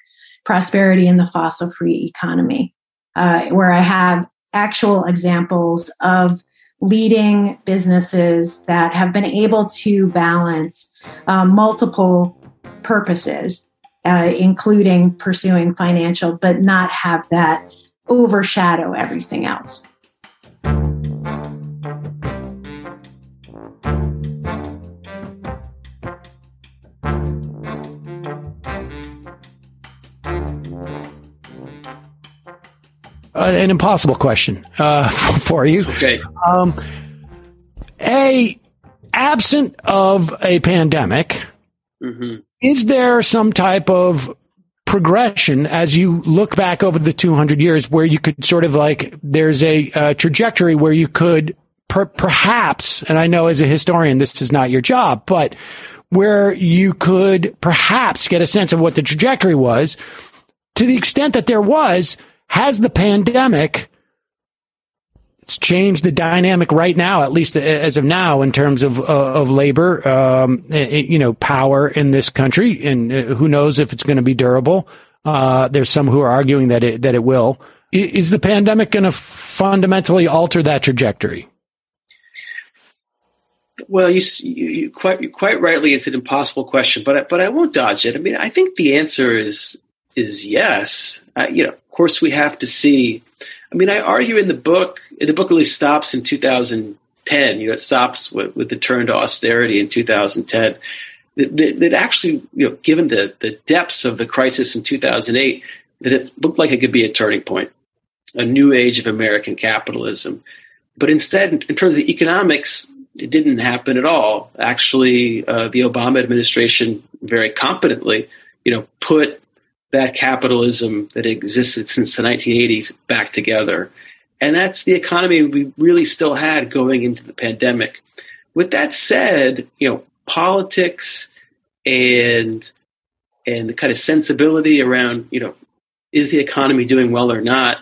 Prosperity in the Fossil Free Economy, uh, where I have actual examples of leading businesses that have been able to balance uh, multiple purposes, uh, including pursuing financial, but not have that overshadow everything else. An impossible question uh, (laughs) for you. Okay. Um, a absent of a pandemic, mm-hmm. is there some type of progression as you look back over the 200 years where you could sort of like there's a, a trajectory where you could per- perhaps and i know as a historian this is not your job but where you could perhaps get a sense of what the trajectory was to the extent that there was has the pandemic it's changed the dynamic right now, at least as of now, in terms of uh, of labor, um, you know, power in this country, and uh, who knows if it's going to be durable. Uh, there's some who are arguing that it that it will. Is the pandemic going to fundamentally alter that trajectory? Well, you, you quite quite rightly, it's an impossible question, but but I won't dodge it. I mean, I think the answer is is yes. Uh, you know, course, we have to see I mean, I argue in the book, the book really stops in 2010. You know, it stops with, with the turn to austerity in 2010. That, that, that, actually, you know, given the, the depths of the crisis in 2008, that it looked like it could be a turning point, a new age of American capitalism. But instead, in, terms of the economics, it didn't happen at all. Actually, uh, the Obama administration very competently, you know, put that capitalism that existed since the 1980s back together. And that's the economy we really still had going into the pandemic. With that said, you know, politics and and the kind of sensibility around, you know, is the economy doing well or not?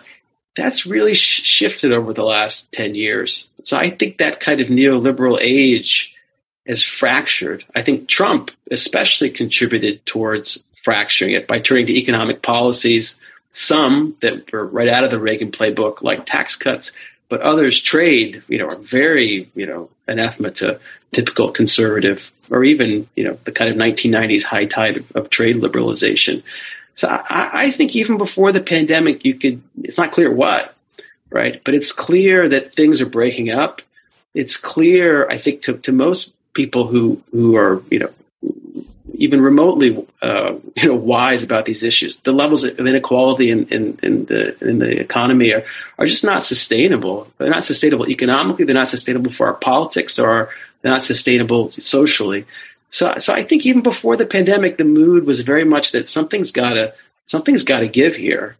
That's really sh- shifted over the last 10 years. So I think that kind of neoliberal age has fractured. I think Trump especially contributed towards fracturing it by turning to economic policies, some that were right out of the Reagan playbook, like tax cuts, but others trade, you know, are very, you know, anathema to typical conservative or even, you know, the kind of 1990s high tide of, of trade liberalization. So I, I think even before the pandemic, you could, it's not clear what, right? But it's clear that things are breaking up. It's clear, I think, to, to most people who, who are, you know, even remotely uh, you know wise about these issues. The levels of inequality in, in, in, the in the economy are, are just not sustainable. They're not sustainable economically. They're not sustainable for our politics. Or they're not sustainable socially. So so I think even before the pandemic, the mood was very much that something's got to something's got to give here.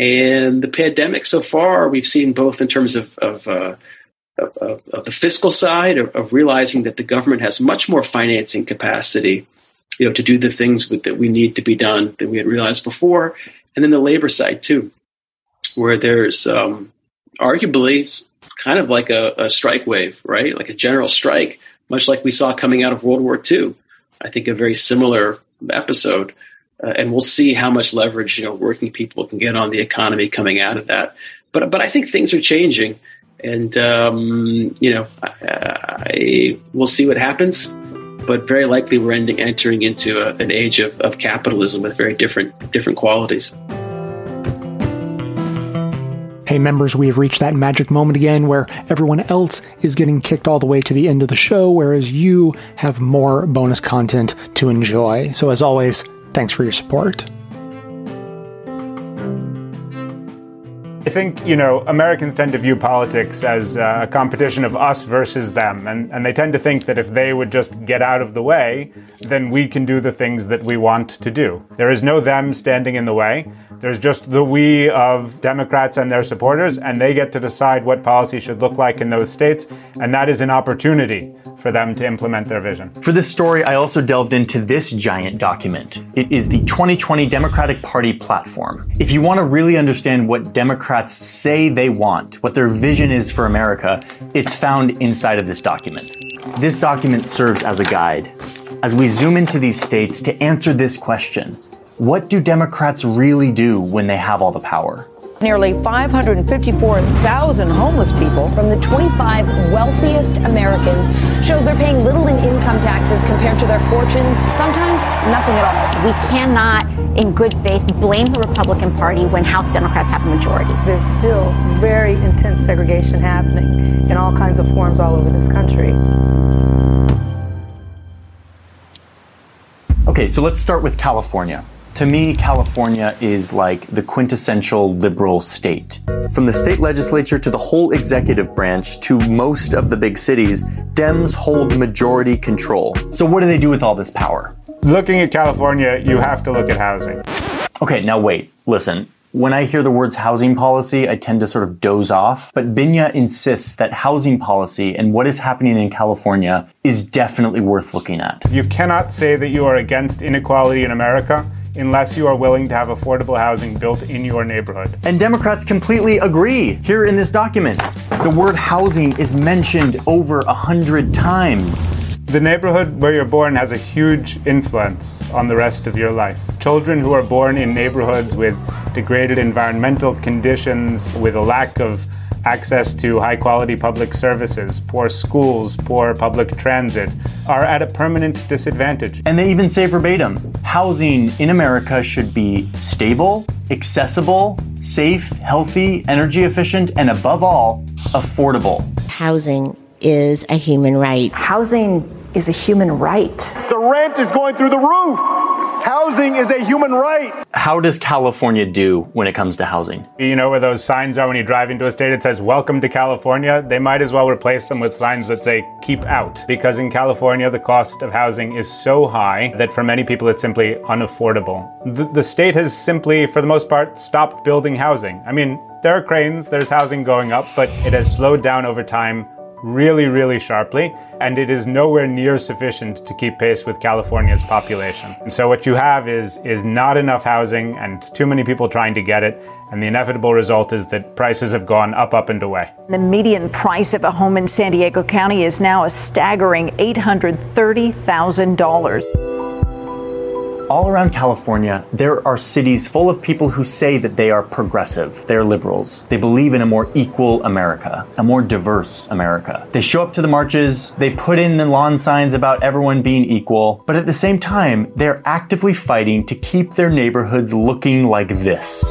And the pandemic so far, we've seen both in terms of, of uh, of, of, the fiscal side of, of, realizing that the government has much more financing capacity, you know, to do the things with, that we need to be done than we had realized before, and then the labor side too, where there's um, arguably kind of like a, a, strike wave, right? Like a general strike, much like we saw coming out of World War II. I think a very similar episode. Uh, and we'll see how much leverage you know working people can get on the economy coming out of that. But but I think things are changing, and um, you know, I, I, we'll see what happens. But very likely, we're ending, entering into a, an age of, of capitalism with very different different qualities. Hey, members, we have reached that magic moment again where everyone else is getting kicked all the way to the end of the show, whereas you have more bonus content to enjoy. So, as always, thanks for your support. I think, you know, Americans tend to view politics as uh, a competition of us versus them. And, and they tend to think that if they would just get out of the way, then we can do the things that we want to do. There is no them standing in the way. There's just the we of Democrats and their supporters, and they get to decide what policy should look like in those states. And that is an opportunity for them to implement their vision. For this story, I also delved into this giant document. It is the 2020 Democratic Party platform. If you want to really understand what Democrats say they want, what their vision is for America, it's found inside of this document. This document serves as a guide as we zoom into these states to answer this question what do Democrats really do when they have all the power? Nearly 554,000 homeless people from the 25 wealthiest Americans shows they're paying little in income taxes compared to their fortunes, sometimes nothing at all. We cannot, in good faith, blame the Republican Party when House Democrats have a majority. There's still very intense segregation happening in all kinds of forms all over this country. Okay, so let's start with California. To me, California is like the quintessential liberal state. From the state legislature to the whole executive branch to most of the big cities, Dems hold majority control. So, what do they do with all this power? Looking at California, you have to look at housing. Okay, now wait, listen. When I hear the words housing policy, I tend to sort of doze off. But Binya insists that housing policy and what is happening in California is definitely worth looking at. You cannot say that you are against inequality in America unless you are willing to have affordable housing built in your neighborhood. And Democrats completely agree. Here in this document, the word housing is mentioned over a hundred times. The neighborhood where you're born has a huge influence on the rest of your life. Children who are born in neighborhoods with degraded environmental conditions, with a lack of access to high quality public services, poor schools, poor public transit, are at a permanent disadvantage. And they even say verbatim housing in America should be stable, accessible, safe, healthy, energy efficient, and above all, affordable. Housing is a human right. Housing is a human right. The rent is going through the roof. Housing is a human right. How does California do when it comes to housing? You know where those signs are when you drive into a state, it says, Welcome to California? They might as well replace them with signs that say, Keep out. Because in California, the cost of housing is so high that for many people, it's simply unaffordable. The, the state has simply, for the most part, stopped building housing. I mean, there are cranes, there's housing going up, but it has slowed down over time really, really sharply, and it is nowhere near sufficient to keep pace with California's population. And so what you have is is not enough housing and too many people trying to get it, and the inevitable result is that prices have gone up, up, and away. The median price of a home in San Diego County is now a staggering $830,000 all around California, there are cities full of people who say that they are progressive, they're liberals. They believe in a more equal America, a more diverse America. They show up to the marches, they put in the lawn signs about everyone being equal, but at the same time, they're actively fighting to keep their neighborhoods looking like this.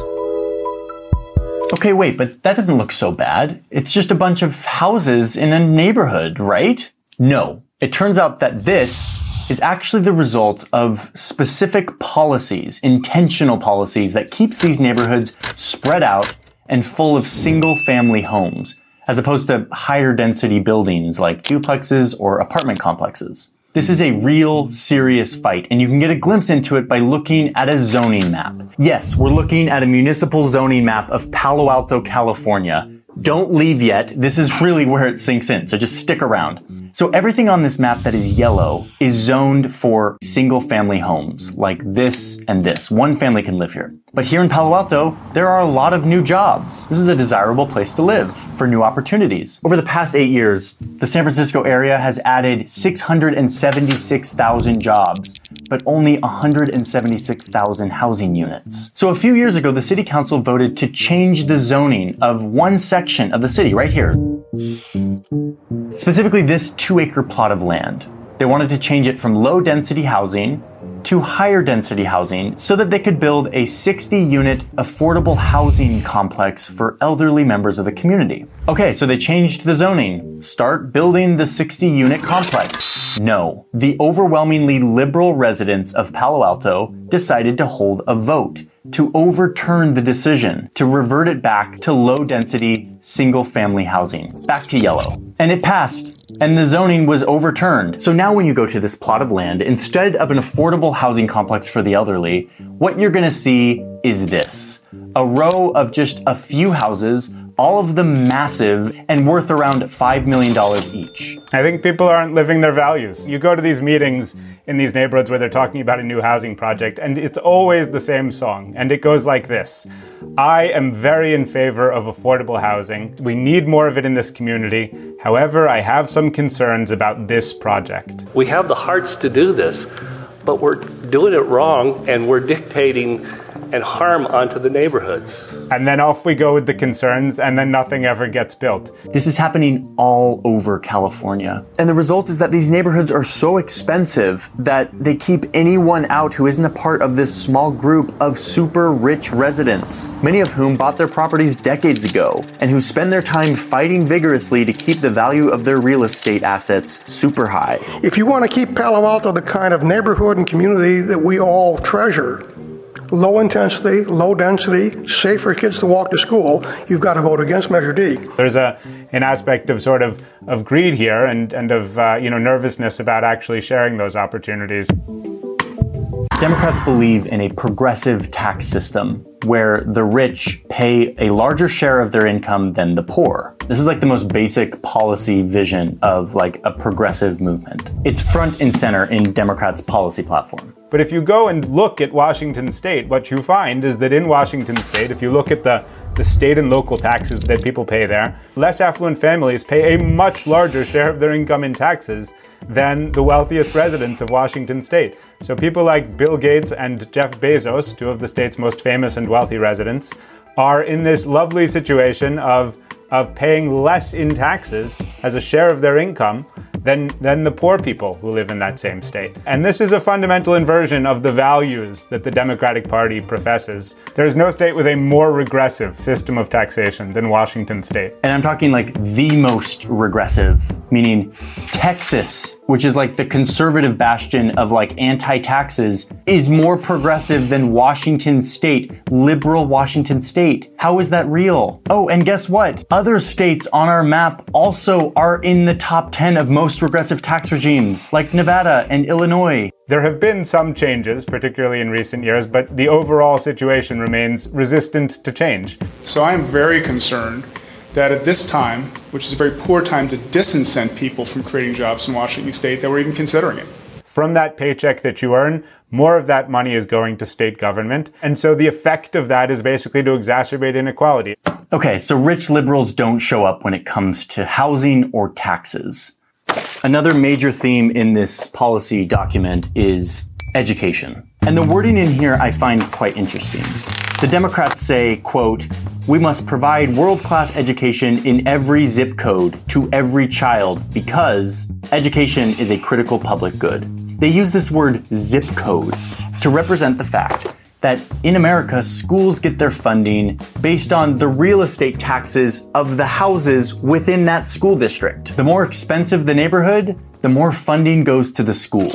Okay, wait, but that doesn't look so bad. It's just a bunch of houses in a neighborhood, right? No. It turns out that this is actually the result of specific policies, intentional policies that keeps these neighborhoods spread out and full of single family homes, as opposed to higher density buildings like duplexes or apartment complexes. This is a real serious fight, and you can get a glimpse into it by looking at a zoning map. Yes, we're looking at a municipal zoning map of Palo Alto, California. Don't leave yet. This is really where it sinks in, so just stick around. So everything on this map that is yellow is zoned for single family homes, like this and this. One family can live here. But here in Palo Alto, there are a lot of new jobs. This is a desirable place to live for new opportunities. Over the past eight years, the San Francisco area has added 676,000 jobs, but only 176,000 housing units. So a few years ago, the city council voted to change the zoning of one section of the city right here. Specifically, this two acre plot of land. They wanted to change it from low density housing to higher density housing so that they could build a 60 unit affordable housing complex for elderly members of the community. Okay, so they changed the zoning. Start building the 60 unit complex. No. The overwhelmingly liberal residents of Palo Alto decided to hold a vote to overturn the decision to revert it back to low density single family housing, back to yellow. And it passed. And the zoning was overturned. So now when you go to this plot of land, instead of an affordable housing complex for the elderly, what you're gonna see is this. A row of just a few houses all of them massive and worth around $5 million each. I think people aren't living their values. You go to these meetings in these neighborhoods where they're talking about a new housing project, and it's always the same song. And it goes like this I am very in favor of affordable housing. We need more of it in this community. However, I have some concerns about this project. We have the hearts to do this, but we're doing it wrong and we're dictating and harm onto the neighborhoods. And then off we go with the concerns, and then nothing ever gets built. This is happening all over California. And the result is that these neighborhoods are so expensive that they keep anyone out who isn't a part of this small group of super rich residents, many of whom bought their properties decades ago, and who spend their time fighting vigorously to keep the value of their real estate assets super high. If you want to keep Palo Alto the kind of neighborhood and community that we all treasure, low intensity, low density, safe for kids to walk to school, you've got to vote against Measure D. There's a an aspect of sort of of greed here and and of uh, you know nervousness about actually sharing those opportunities. Democrats believe in a progressive tax system where the rich pay a larger share of their income than the poor. This is like the most basic policy vision of like a progressive movement. It's front and center in Democrats' policy platform. But if you go and look at Washington state, what you find is that in Washington state, if you look at the, the state and local taxes that people pay there, less affluent families pay a much larger share of their income in taxes than the wealthiest residents of Washington state. So people like Bill Gates and Jeff Bezos, two of the state's most famous and wealthy residents, are in this lovely situation of of paying less in taxes as a share of their income than, than the poor people who live in that same state. And this is a fundamental inversion of the values that the Democratic Party professes. There is no state with a more regressive system of taxation than Washington state. And I'm talking like the most regressive, meaning Texas, which is like the conservative bastion of like anti taxes, is more progressive than Washington state, liberal Washington state. How is that real? Oh, and guess what? Other states on our map also are in the top 10 of most regressive tax regimes, like Nevada and Illinois. There have been some changes, particularly in recent years, but the overall situation remains resistant to change. So I am very concerned that at this time, which is a very poor time to disincent people from creating jobs in Washington state, that we're even considering it. From that paycheck that you earn, more of that money is going to state government. And so the effect of that is basically to exacerbate inequality. Okay, so rich liberals don't show up when it comes to housing or taxes. Another major theme in this policy document is education. And the wording in here I find quite interesting. The Democrats say, quote, we must provide world-class education in every zip code to every child because education is a critical public good. They use this word zip code to represent the fact that in America, schools get their funding based on the real estate taxes of the houses within that school district. The more expensive the neighborhood, the more funding goes to the school.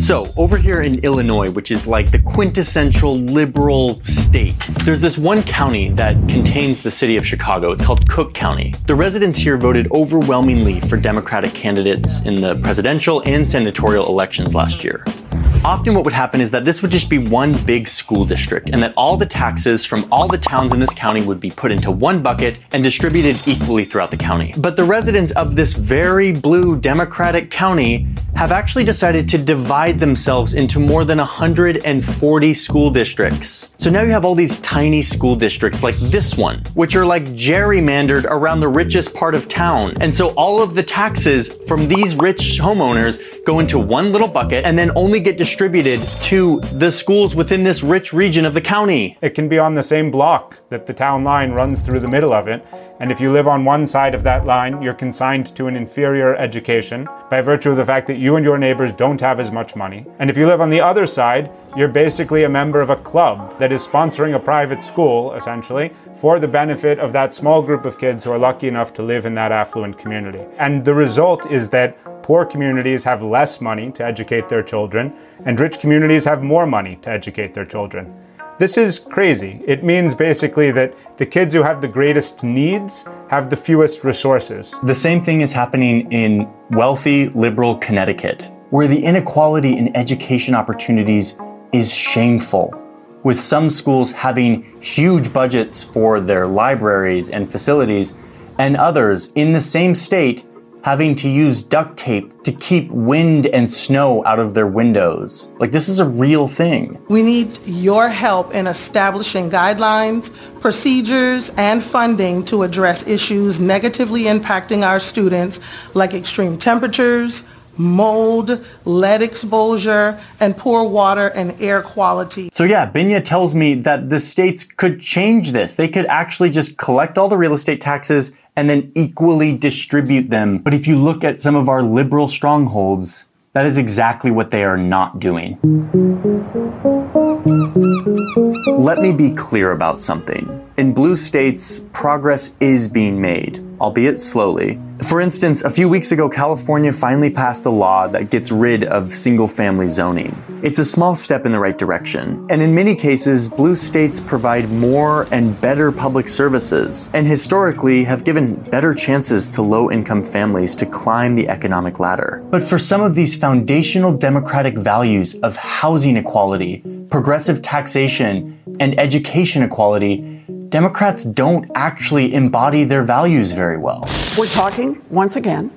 So, over here in Illinois, which is like the quintessential liberal state, there's this one county that contains the city of Chicago. It's called Cook County. The residents here voted overwhelmingly for Democratic candidates in the presidential and senatorial elections last year. Often, what would happen is that this would just be one big school district, and that all the taxes from all the towns in this county would be put into one bucket and distributed equally throughout the county. But the residents of this very blue Democratic county have actually decided to divide themselves into more than 140 school districts. So now you have all these tiny school districts like this one, which are like gerrymandered around the richest part of town. And so all of the taxes from these rich homeowners go into one little bucket and then only get distributed to the schools within this rich region of the county. It can be on the same block that the town line runs through the middle of it. And if you live on one side of that line, you're consigned to an inferior education by virtue of the fact that you and your neighbors don't have as much money. And if you live on the other side, you're basically a member of a club that is sponsoring a private school, essentially, for the benefit of that small group of kids who are lucky enough to live in that affluent community. And the result is that poor communities have less money to educate their children, and rich communities have more money to educate their children. This is crazy. It means basically that the kids who have the greatest needs have the fewest resources. The same thing is happening in wealthy, liberal Connecticut, where the inequality in education opportunities is shameful. With some schools having huge budgets for their libraries and facilities, and others in the same state having to use duct tape to keep wind and snow out of their windows. Like, this is a real thing. We need your help in establishing guidelines, procedures, and funding to address issues negatively impacting our students, like extreme temperatures, mold, lead exposure, and poor water and air quality. So, yeah, Binya tells me that the states could change this. They could actually just collect all the real estate taxes and then equally distribute them. But if you look at some of our liberal strongholds, that is exactly what they are not doing. Let me be clear about something. In blue states, progress is being made, albeit slowly. For instance, a few weeks ago, California finally passed a law that gets rid of single family zoning. It's a small step in the right direction, and in many cases, blue states provide more and better public services, and historically have given better chances to low income families to climb the economic ladder. But for some of these foundational democratic values of housing equality, progressive taxation, and education equality, Democrats don't actually embody their values very well. We're talking, once again,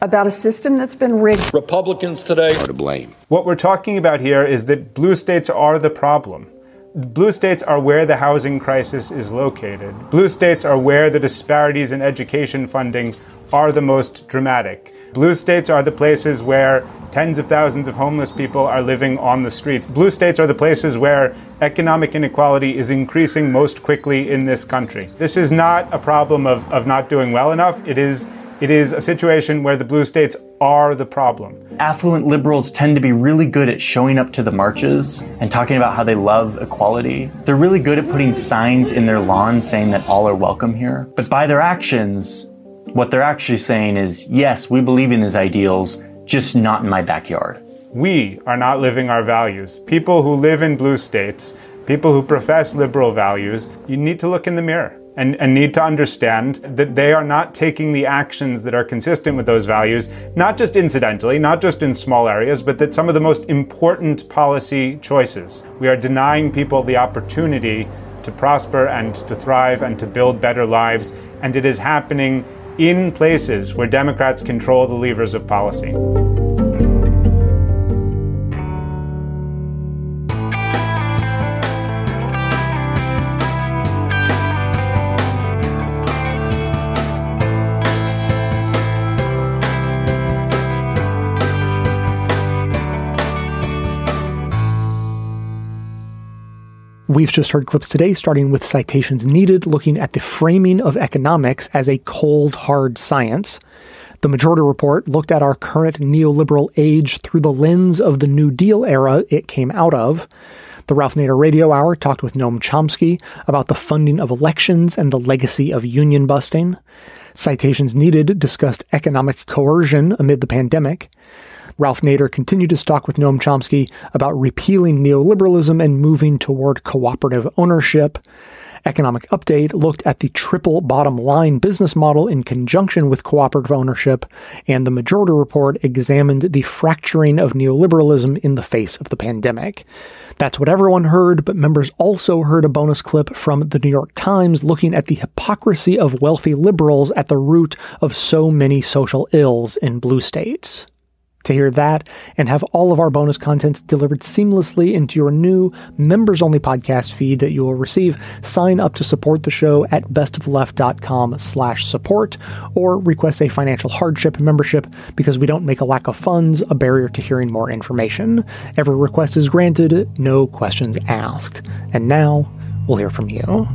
about a system that's been rigged. Republicans today are to blame. What we're talking about here is that blue states are the problem. Blue states are where the housing crisis is located. Blue states are where the disparities in education funding are the most dramatic. Blue states are the places where tens of thousands of homeless people are living on the streets. Blue states are the places where economic inequality is increasing most quickly in this country. This is not a problem of, of not doing well enough. It is it is a situation where the blue states are the problem. Affluent liberals tend to be really good at showing up to the marches and talking about how they love equality. They're really good at putting signs in their lawns saying that all are welcome here. But by their actions, what they're actually saying is, yes, we believe in these ideals, just not in my backyard. We are not living our values. People who live in blue states, people who profess liberal values, you need to look in the mirror and, and, need to understand that they are not taking the actions that are consistent with those values, not just incidentally, not just in small areas, but that some of the most important policy choices. We are denying people the opportunity to prosper and to thrive and to build better lives, and it is happening in places where Democrats control the levers of policy. We've just heard clips today, starting with citations needed, looking at the framing of economics as a cold, hard science. The Majority Report looked at our current neoliberal age through the lens of the New Deal era it came out of. The Ralph Nader Radio Hour talked with Noam Chomsky about the funding of elections and the legacy of union busting. Citations Needed discussed economic coercion amid the pandemic. Ralph Nader continued to talk with Noam Chomsky about repealing neoliberalism and moving toward cooperative ownership. Economic Update looked at the triple bottom line business model in conjunction with cooperative ownership, and the Majority Report examined the fracturing of neoliberalism in the face of the pandemic. That's what everyone heard, but members also heard a bonus clip from the New York Times looking at the hypocrisy of wealthy liberals at the root of so many social ills in blue states. To hear that and have all of our bonus content delivered seamlessly into your new members only podcast feed that you will receive, sign up to support the show at bestofleft.com slash support or request a financial hardship membership because we don't make a lack of funds a barrier to hearing more information. Every request is granted, no questions asked. And now we'll hear from you.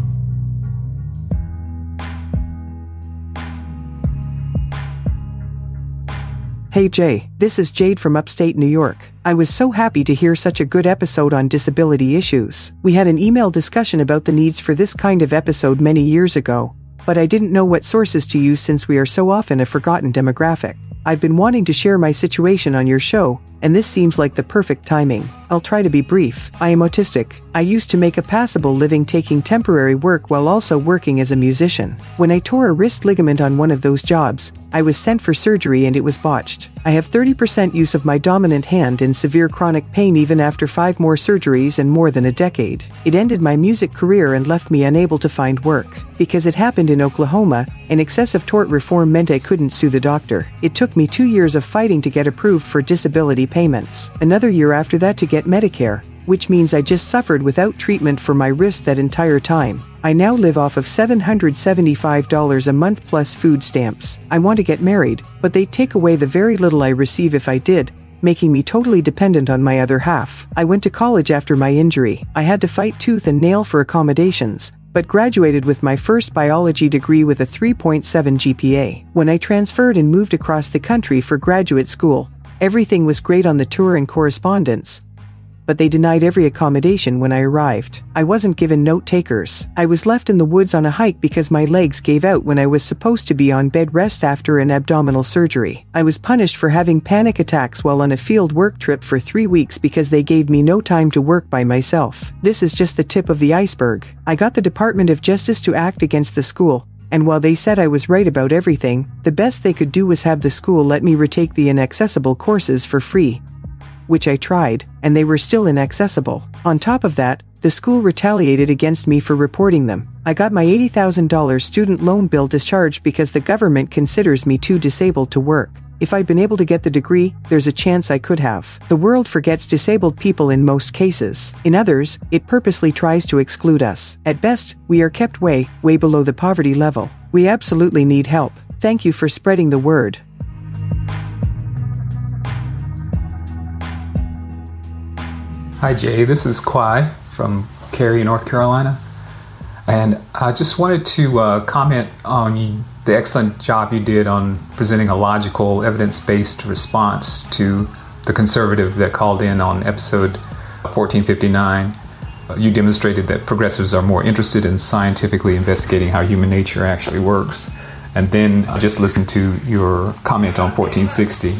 Hey Jay, this is Jade from upstate New York. I was so happy to hear such a good episode on disability issues. We had an email discussion about the needs for this kind of episode many years ago, but I didn't know what sources to use since we are so often a forgotten demographic. I've been wanting to share my situation on your show, and this seems like the perfect timing. I'll try to be brief. I am autistic. I used to make a passable living taking temporary work while also working as a musician. When I tore a wrist ligament on one of those jobs, I was sent for surgery and it was botched. I have 30% use of my dominant hand and severe chronic pain even after five more surgeries and more than a decade. It ended my music career and left me unable to find work. Because it happened in Oklahoma, an excessive tort reform meant I couldn't sue the doctor. It took me two years of fighting to get approved for disability payments. Another year after that to get Medicare, which means I just suffered without treatment for my wrist that entire time. I now live off of $775 a month plus food stamps. I want to get married, but they take away the very little I receive if I did, making me totally dependent on my other half. I went to college after my injury. I had to fight tooth and nail for accommodations, but graduated with my first biology degree with a 3.7 GPA. When I transferred and moved across the country for graduate school, everything was great on the tour and correspondence, but they denied every accommodation when I arrived. I wasn't given note takers. I was left in the woods on a hike because my legs gave out when I was supposed to be on bed rest after an abdominal surgery. I was punished for having panic attacks while on a field work trip for three weeks because they gave me no time to work by myself. This is just the tip of the iceberg. I got the Department of Justice to act against the school, and while they said I was right about everything, the best they could do was have the school let me retake the inaccessible courses for free which I tried, and they were still inaccessible. On top of that, the school retaliated against me for reporting them. I got my $80,000 student loan bill discharged because the government considers me too disabled to work. If I'd been able to get the degree, there's a chance I could have. The world forgets disabled people in most cases. In others, it purposely tries to exclude us. At best, we are kept way, way below the poverty level. We absolutely need help. Thank you for spreading the word. Hi, Jay. This is Quai from Cary, North Carolina. And I just wanted to uh, comment on the excellent job you did on presenting a logical, evidence based response to the conservative that called in on episode 1459. You demonstrated that progressives are more interested in scientifically investigating how human nature actually works. And then I just listened to your comment on 1460.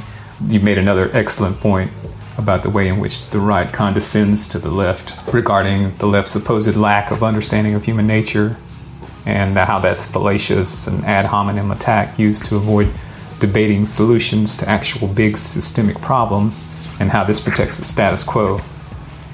You made another excellent point about the way in which the right condescends to the left regarding the left's supposed lack of understanding of human nature and how that's fallacious and ad hominem attack used to avoid debating solutions to actual big systemic problems and how this protects the status quo.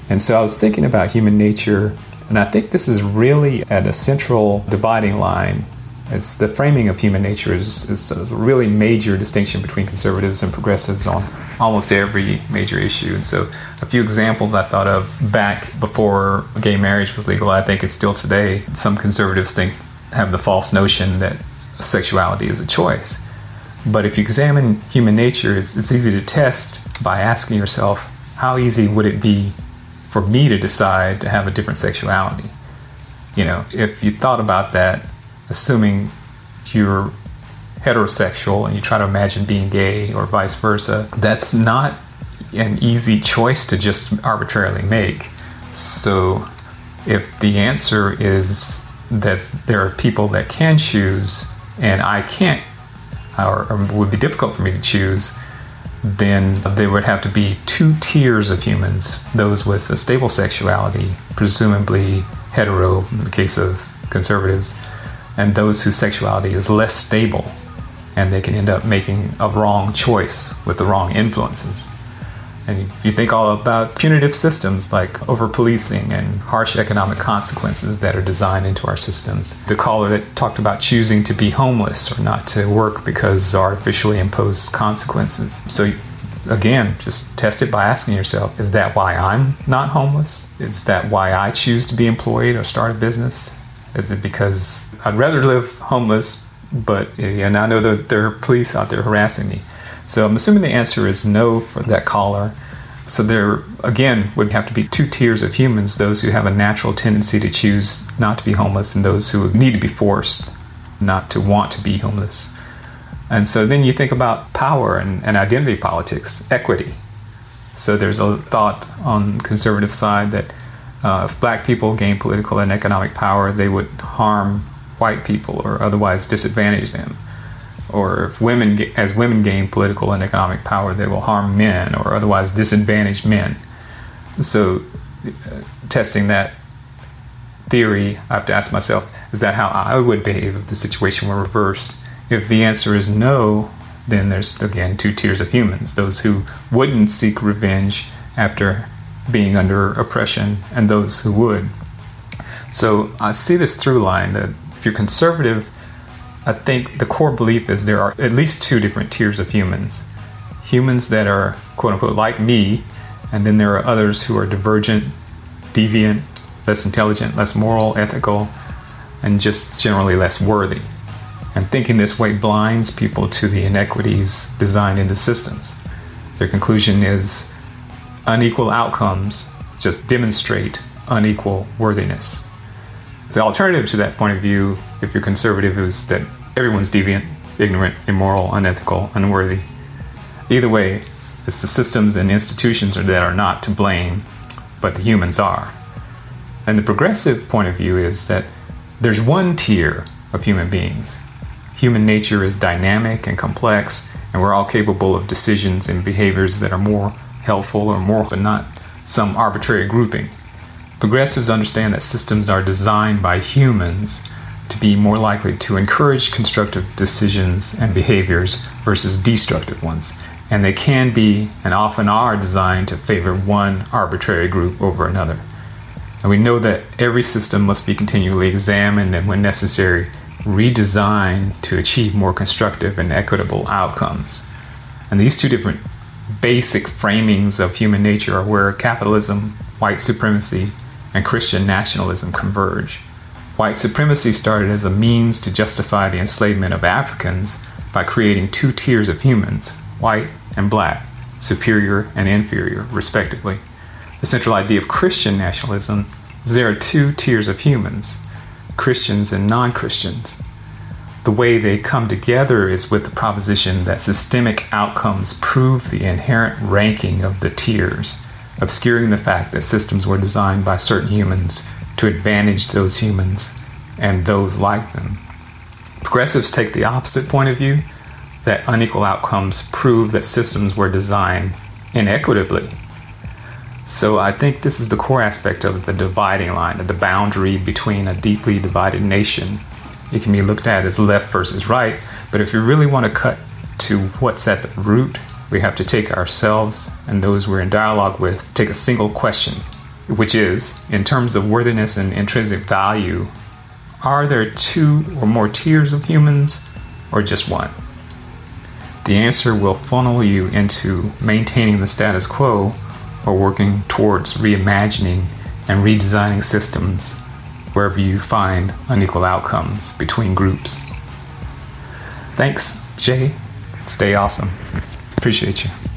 And so I was thinking about human nature, and I think this is really at a central dividing line it's the framing of human nature is, is, a really major distinction between conservatives and progressives on almost every major issue. And so, a few examples I thought of back before gay marriage was legal, I think it's still today. Some conservatives think have the false notion that sexuality is a choice. But if you examine human nature, it's, it's easy to test by asking yourself, how easy would it be for me to decide to have a different sexuality? You know, if you thought about that assuming you're heterosexual and you try to imagine being gay or vice versa, that's not an easy choice to just arbitrarily make. So, if the answer is that there are people that can choose and I can't, or, or would be difficult for me to choose, then there would have to be two tiers of humans those with a stable sexuality, presumably hetero in the case of conservatives, and those whose sexuality is less stable and they can end up making a wrong choice with the wrong influences. And if you think all about punitive systems like over policing and harsh economic consequences that are designed into our systems, the caller that talked about choosing to be homeless or not to work because artificially imposed consequences. So, again, just test it by asking yourself is that why I'm not homeless? Is that why I choose to be employed or start a business? Is it because I'd rather live homeless, but and I know that there are police out there harassing me? So I'm assuming the answer is no for that caller. So there, again, would have to be two tiers of humans those who have a natural tendency to choose not to be homeless, and those who need to be forced not to want to be homeless. And so then you think about power and, and identity politics, equity. So there's a thought on conservative side that uh, if black people gain political and economic power, they would harm white people or otherwise disadvantage them or if women, as women gain political and economic power, they will harm men or otherwise disadvantage men. So, uh, testing that theory, I have to ask myself, is that how I would behave if the situation were reversed? If the answer is no, then there's again two tiers of humans those who wouldn't seek revenge after being under oppression, and those who would. So I see this through line that if you're conservative, I think the core belief is there are at least two different tiers of humans humans that are, quote unquote, like me, and then there are others who are divergent, deviant, less intelligent, less moral, ethical, and just generally less worthy. And thinking this way blinds people to the inequities designed into systems. Their conclusion is unequal outcomes just demonstrate unequal worthiness. The alternative to that point of view, if you're conservative, is that everyone's deviant, ignorant, immoral, unethical, unworthy. Either way, it's the systems and institutions that are not to blame, but the humans are. And the progressive point of view is that there's one tier of human beings. Human nature is dynamic and complex, and we're all capable of decisions and behaviors that are more helpful or moral, but not some arbitrary grouping. Progressives understand that systems are designed by humans to be more likely to encourage constructive decisions and behaviors versus destructive ones. And they can be, and often are, designed to favor one arbitrary group over another. And we know that every system must be continually examined and, when necessary, redesigned to achieve more constructive and equitable outcomes. And these two different basic framings of human nature are where capitalism, white supremacy, and Christian nationalism converge. White supremacy started as a means to justify the enslavement of Africans by creating two tiers of humans, white and black, superior and inferior, respectively. The central idea of Christian nationalism is there are two tiers of humans, Christians and non Christians. The way they come together is with the proposition that systemic outcomes prove the inherent ranking of the tiers obscuring the fact that systems were designed by certain humans to advantage those humans and those like them. Progressives take the opposite point of view that unequal outcomes prove that systems were designed inequitably. So I think this is the core aspect of the dividing line, of the boundary between a deeply divided nation. It can be looked at as left versus right, but if you really want to cut to what's at the root we have to take ourselves and those we're in dialogue with, take a single question, which is in terms of worthiness and intrinsic value, are there two or more tiers of humans or just one? The answer will funnel you into maintaining the status quo or working towards reimagining and redesigning systems wherever you find unequal outcomes between groups. Thanks, Jay. Stay awesome. Appreciate you.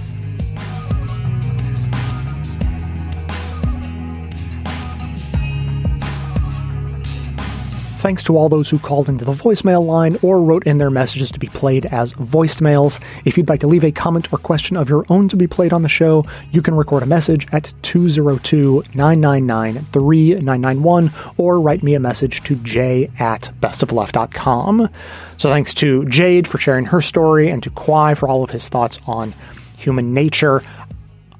Thanks to all those who called into the voicemail line or wrote in their messages to be played as voicemails. If you'd like to leave a comment or question of your own to be played on the show, you can record a message at 202 999 3991 or write me a message to j at bestofleft.com. So thanks to Jade for sharing her story and to Kwai for all of his thoughts on human nature.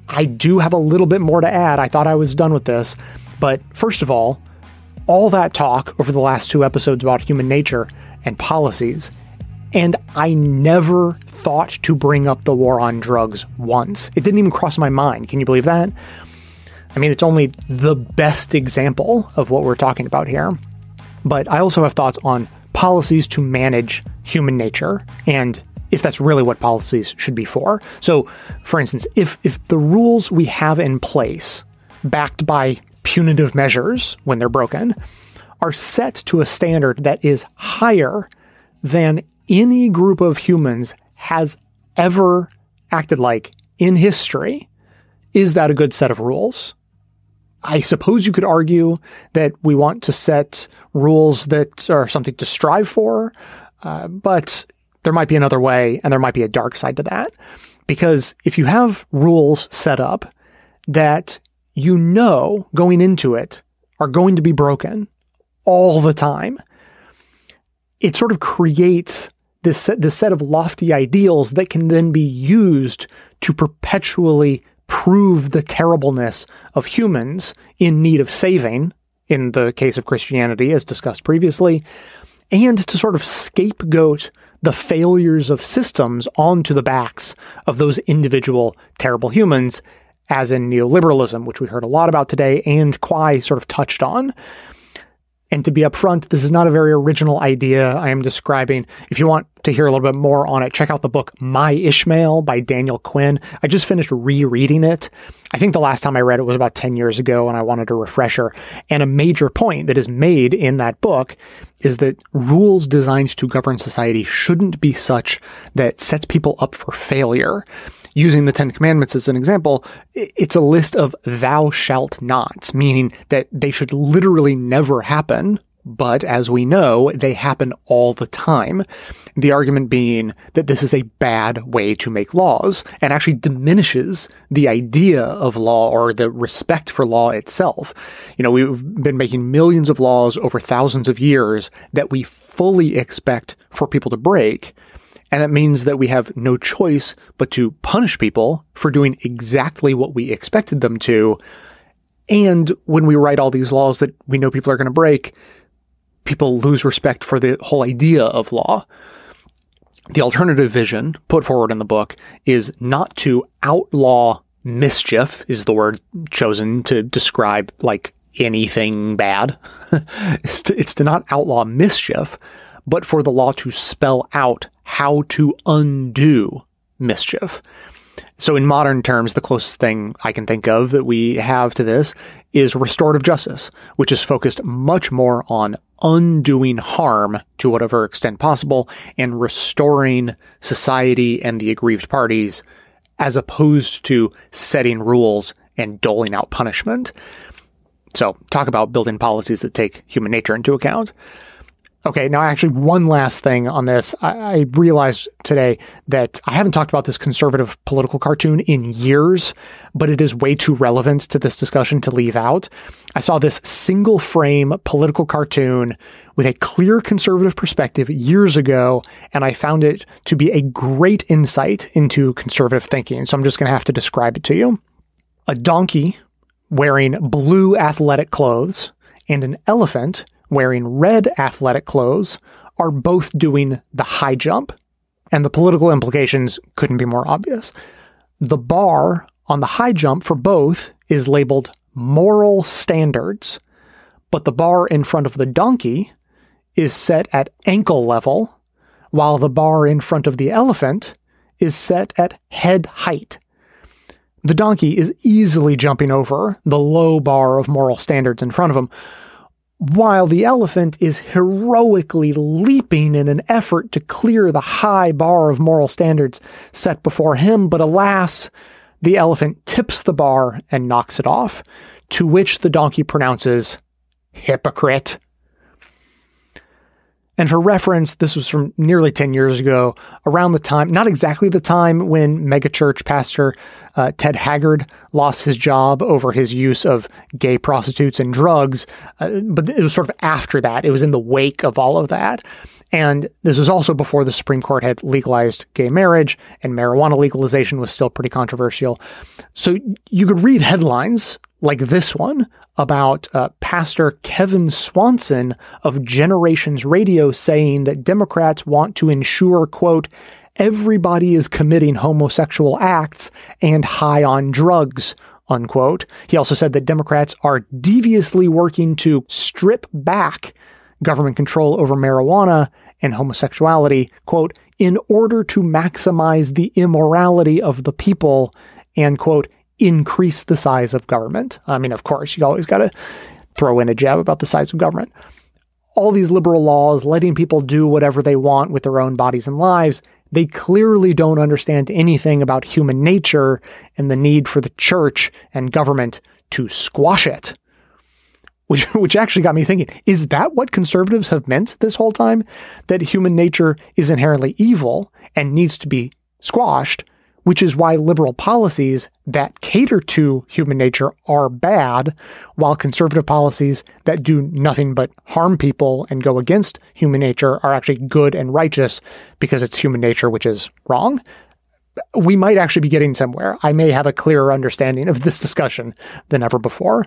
I do have a little bit more to add. I thought I was done with this. But first of all, all that talk over the last two episodes about human nature and policies, and I never thought to bring up the war on drugs once. It didn't even cross my mind. Can you believe that? I mean, it's only the best example of what we're talking about here. But I also have thoughts on policies to manage human nature and if that's really what policies should be for. So, for instance, if if the rules we have in place backed by punitive measures when they're broken are set to a standard that is higher than any group of humans has ever acted like in history, is that a good set of rules? I suppose you could argue that we want to set rules that are something to strive for, uh, but there might be another way and there might be a dark side to that. Because if you have rules set up that you know going into it are going to be broken all the time, it sort of creates this set, this set of lofty ideals that can then be used to perpetually prove the terribleness of humans in need of saving, in the case of Christianity, as discussed previously, and to sort of scapegoat the failures of systems onto the backs of those individual terrible humans as in neoliberalism, which we heard a lot about today, and Quai sort of touched on. And to be upfront, this is not a very original idea I am describing. If you want to hear a little bit more on it, check out the book My Ishmael by Daniel Quinn. I just finished rereading it. I think the last time I read it was about 10 years ago and I wanted a refresher. And a major point that is made in that book is that rules designed to govern society shouldn't be such that sets people up for failure using the Ten Commandments as an example, it's a list of thou shalt nots, meaning that they should literally never happen. But as we know, they happen all the time. The argument being that this is a bad way to make laws and actually diminishes the idea of law or the respect for law itself. You know, we've been making millions of laws over thousands of years that we fully expect for people to break. And that means that we have no choice but to punish people for doing exactly what we expected them to. And when we write all these laws that we know people are going to break, people lose respect for the whole idea of law. The alternative vision put forward in the book is not to outlaw mischief, is the word chosen to describe like anything bad. (laughs) it's, to, it's to not outlaw mischief, but for the law to spell out how to undo mischief. So, in modern terms, the closest thing I can think of that we have to this is restorative justice, which is focused much more on undoing harm to whatever extent possible and restoring society and the aggrieved parties, as opposed to setting rules and doling out punishment. So, talk about building policies that take human nature into account. Okay, now actually, one last thing on this. I, I, realized today that I haven't talked about this conservative political cartoon in years, but it is way too relevant to this discussion to leave out. I saw this single frame political cartoon with a clear conservative perspective years ago, and I found it to be a great insight into conservative thinking. So I'm just going to have to describe it to you. A donkey wearing blue athletic clothes and an elephant wearing red athletic clothes are both doing the high jump, and the political implications couldn't be more obvious. The bar on the high jump for both is labeled moral standards, but the bar in front of the donkey is set at ankle level, while the bar in front of the elephant is set at head height. The donkey is easily jumping over the low bar of moral standards in front of him, while the elephant is heroically leaping in an effort to clear the high bar of moral standards set before him, but alas, the elephant tips the bar and knocks it off, to which the donkey pronounces, Hypocrite. And for reference, this was from nearly 10 years ago, around the time, not exactly the time when megachurch pastor uh, Ted Haggard lost his job over his use of gay prostitutes and drugs, uh, but it was sort of after that. It was in the wake of all of that. And this was also before the Supreme Court had legalized gay marriage and marijuana legalization was still pretty controversial. So you could read headlines like this one about uh, Pastor Kevin Swanson of Generations Radio saying that Democrats want to ensure, quote, everybody is committing homosexual acts and high on drugs, unquote. He also said that Democrats are deviously working to strip back government control over marijuana and homosexuality, quote, in order to maximize the immorality of the people and, quote, increase the size of government. I mean, of course, you always got to throw in a jab about the size of government. All these liberal laws letting people do whatever they want with their own bodies and lives, they clearly don't understand anything about human nature and the need for the church and government to squash it which (laughs) which actually got me thinking is that what conservatives have meant this whole time that human nature is inherently evil and needs to be squashed which is why liberal policies that cater to human nature are bad while conservative policies that do nothing but harm people and go against human nature are actually good and righteous because it's human nature which is wrong. We might actually be getting somewhere. I may have a clearer understanding of this discussion than ever before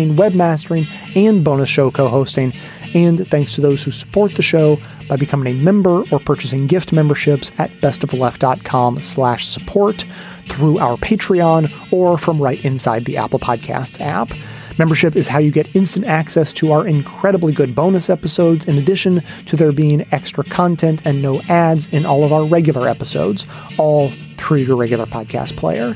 designing, webmastering, and bonus show co hosting. And thanks to those who support the show by becoming a member or purchasing gift memberships at bestofleft.com slash support through our Patreon or from right inside the Apple Podcasts app. Membership is how you get instant access to our incredibly good bonus episodes, in addition to there being extra content and no ads in all of our regular episodes, all through your regular podcast player.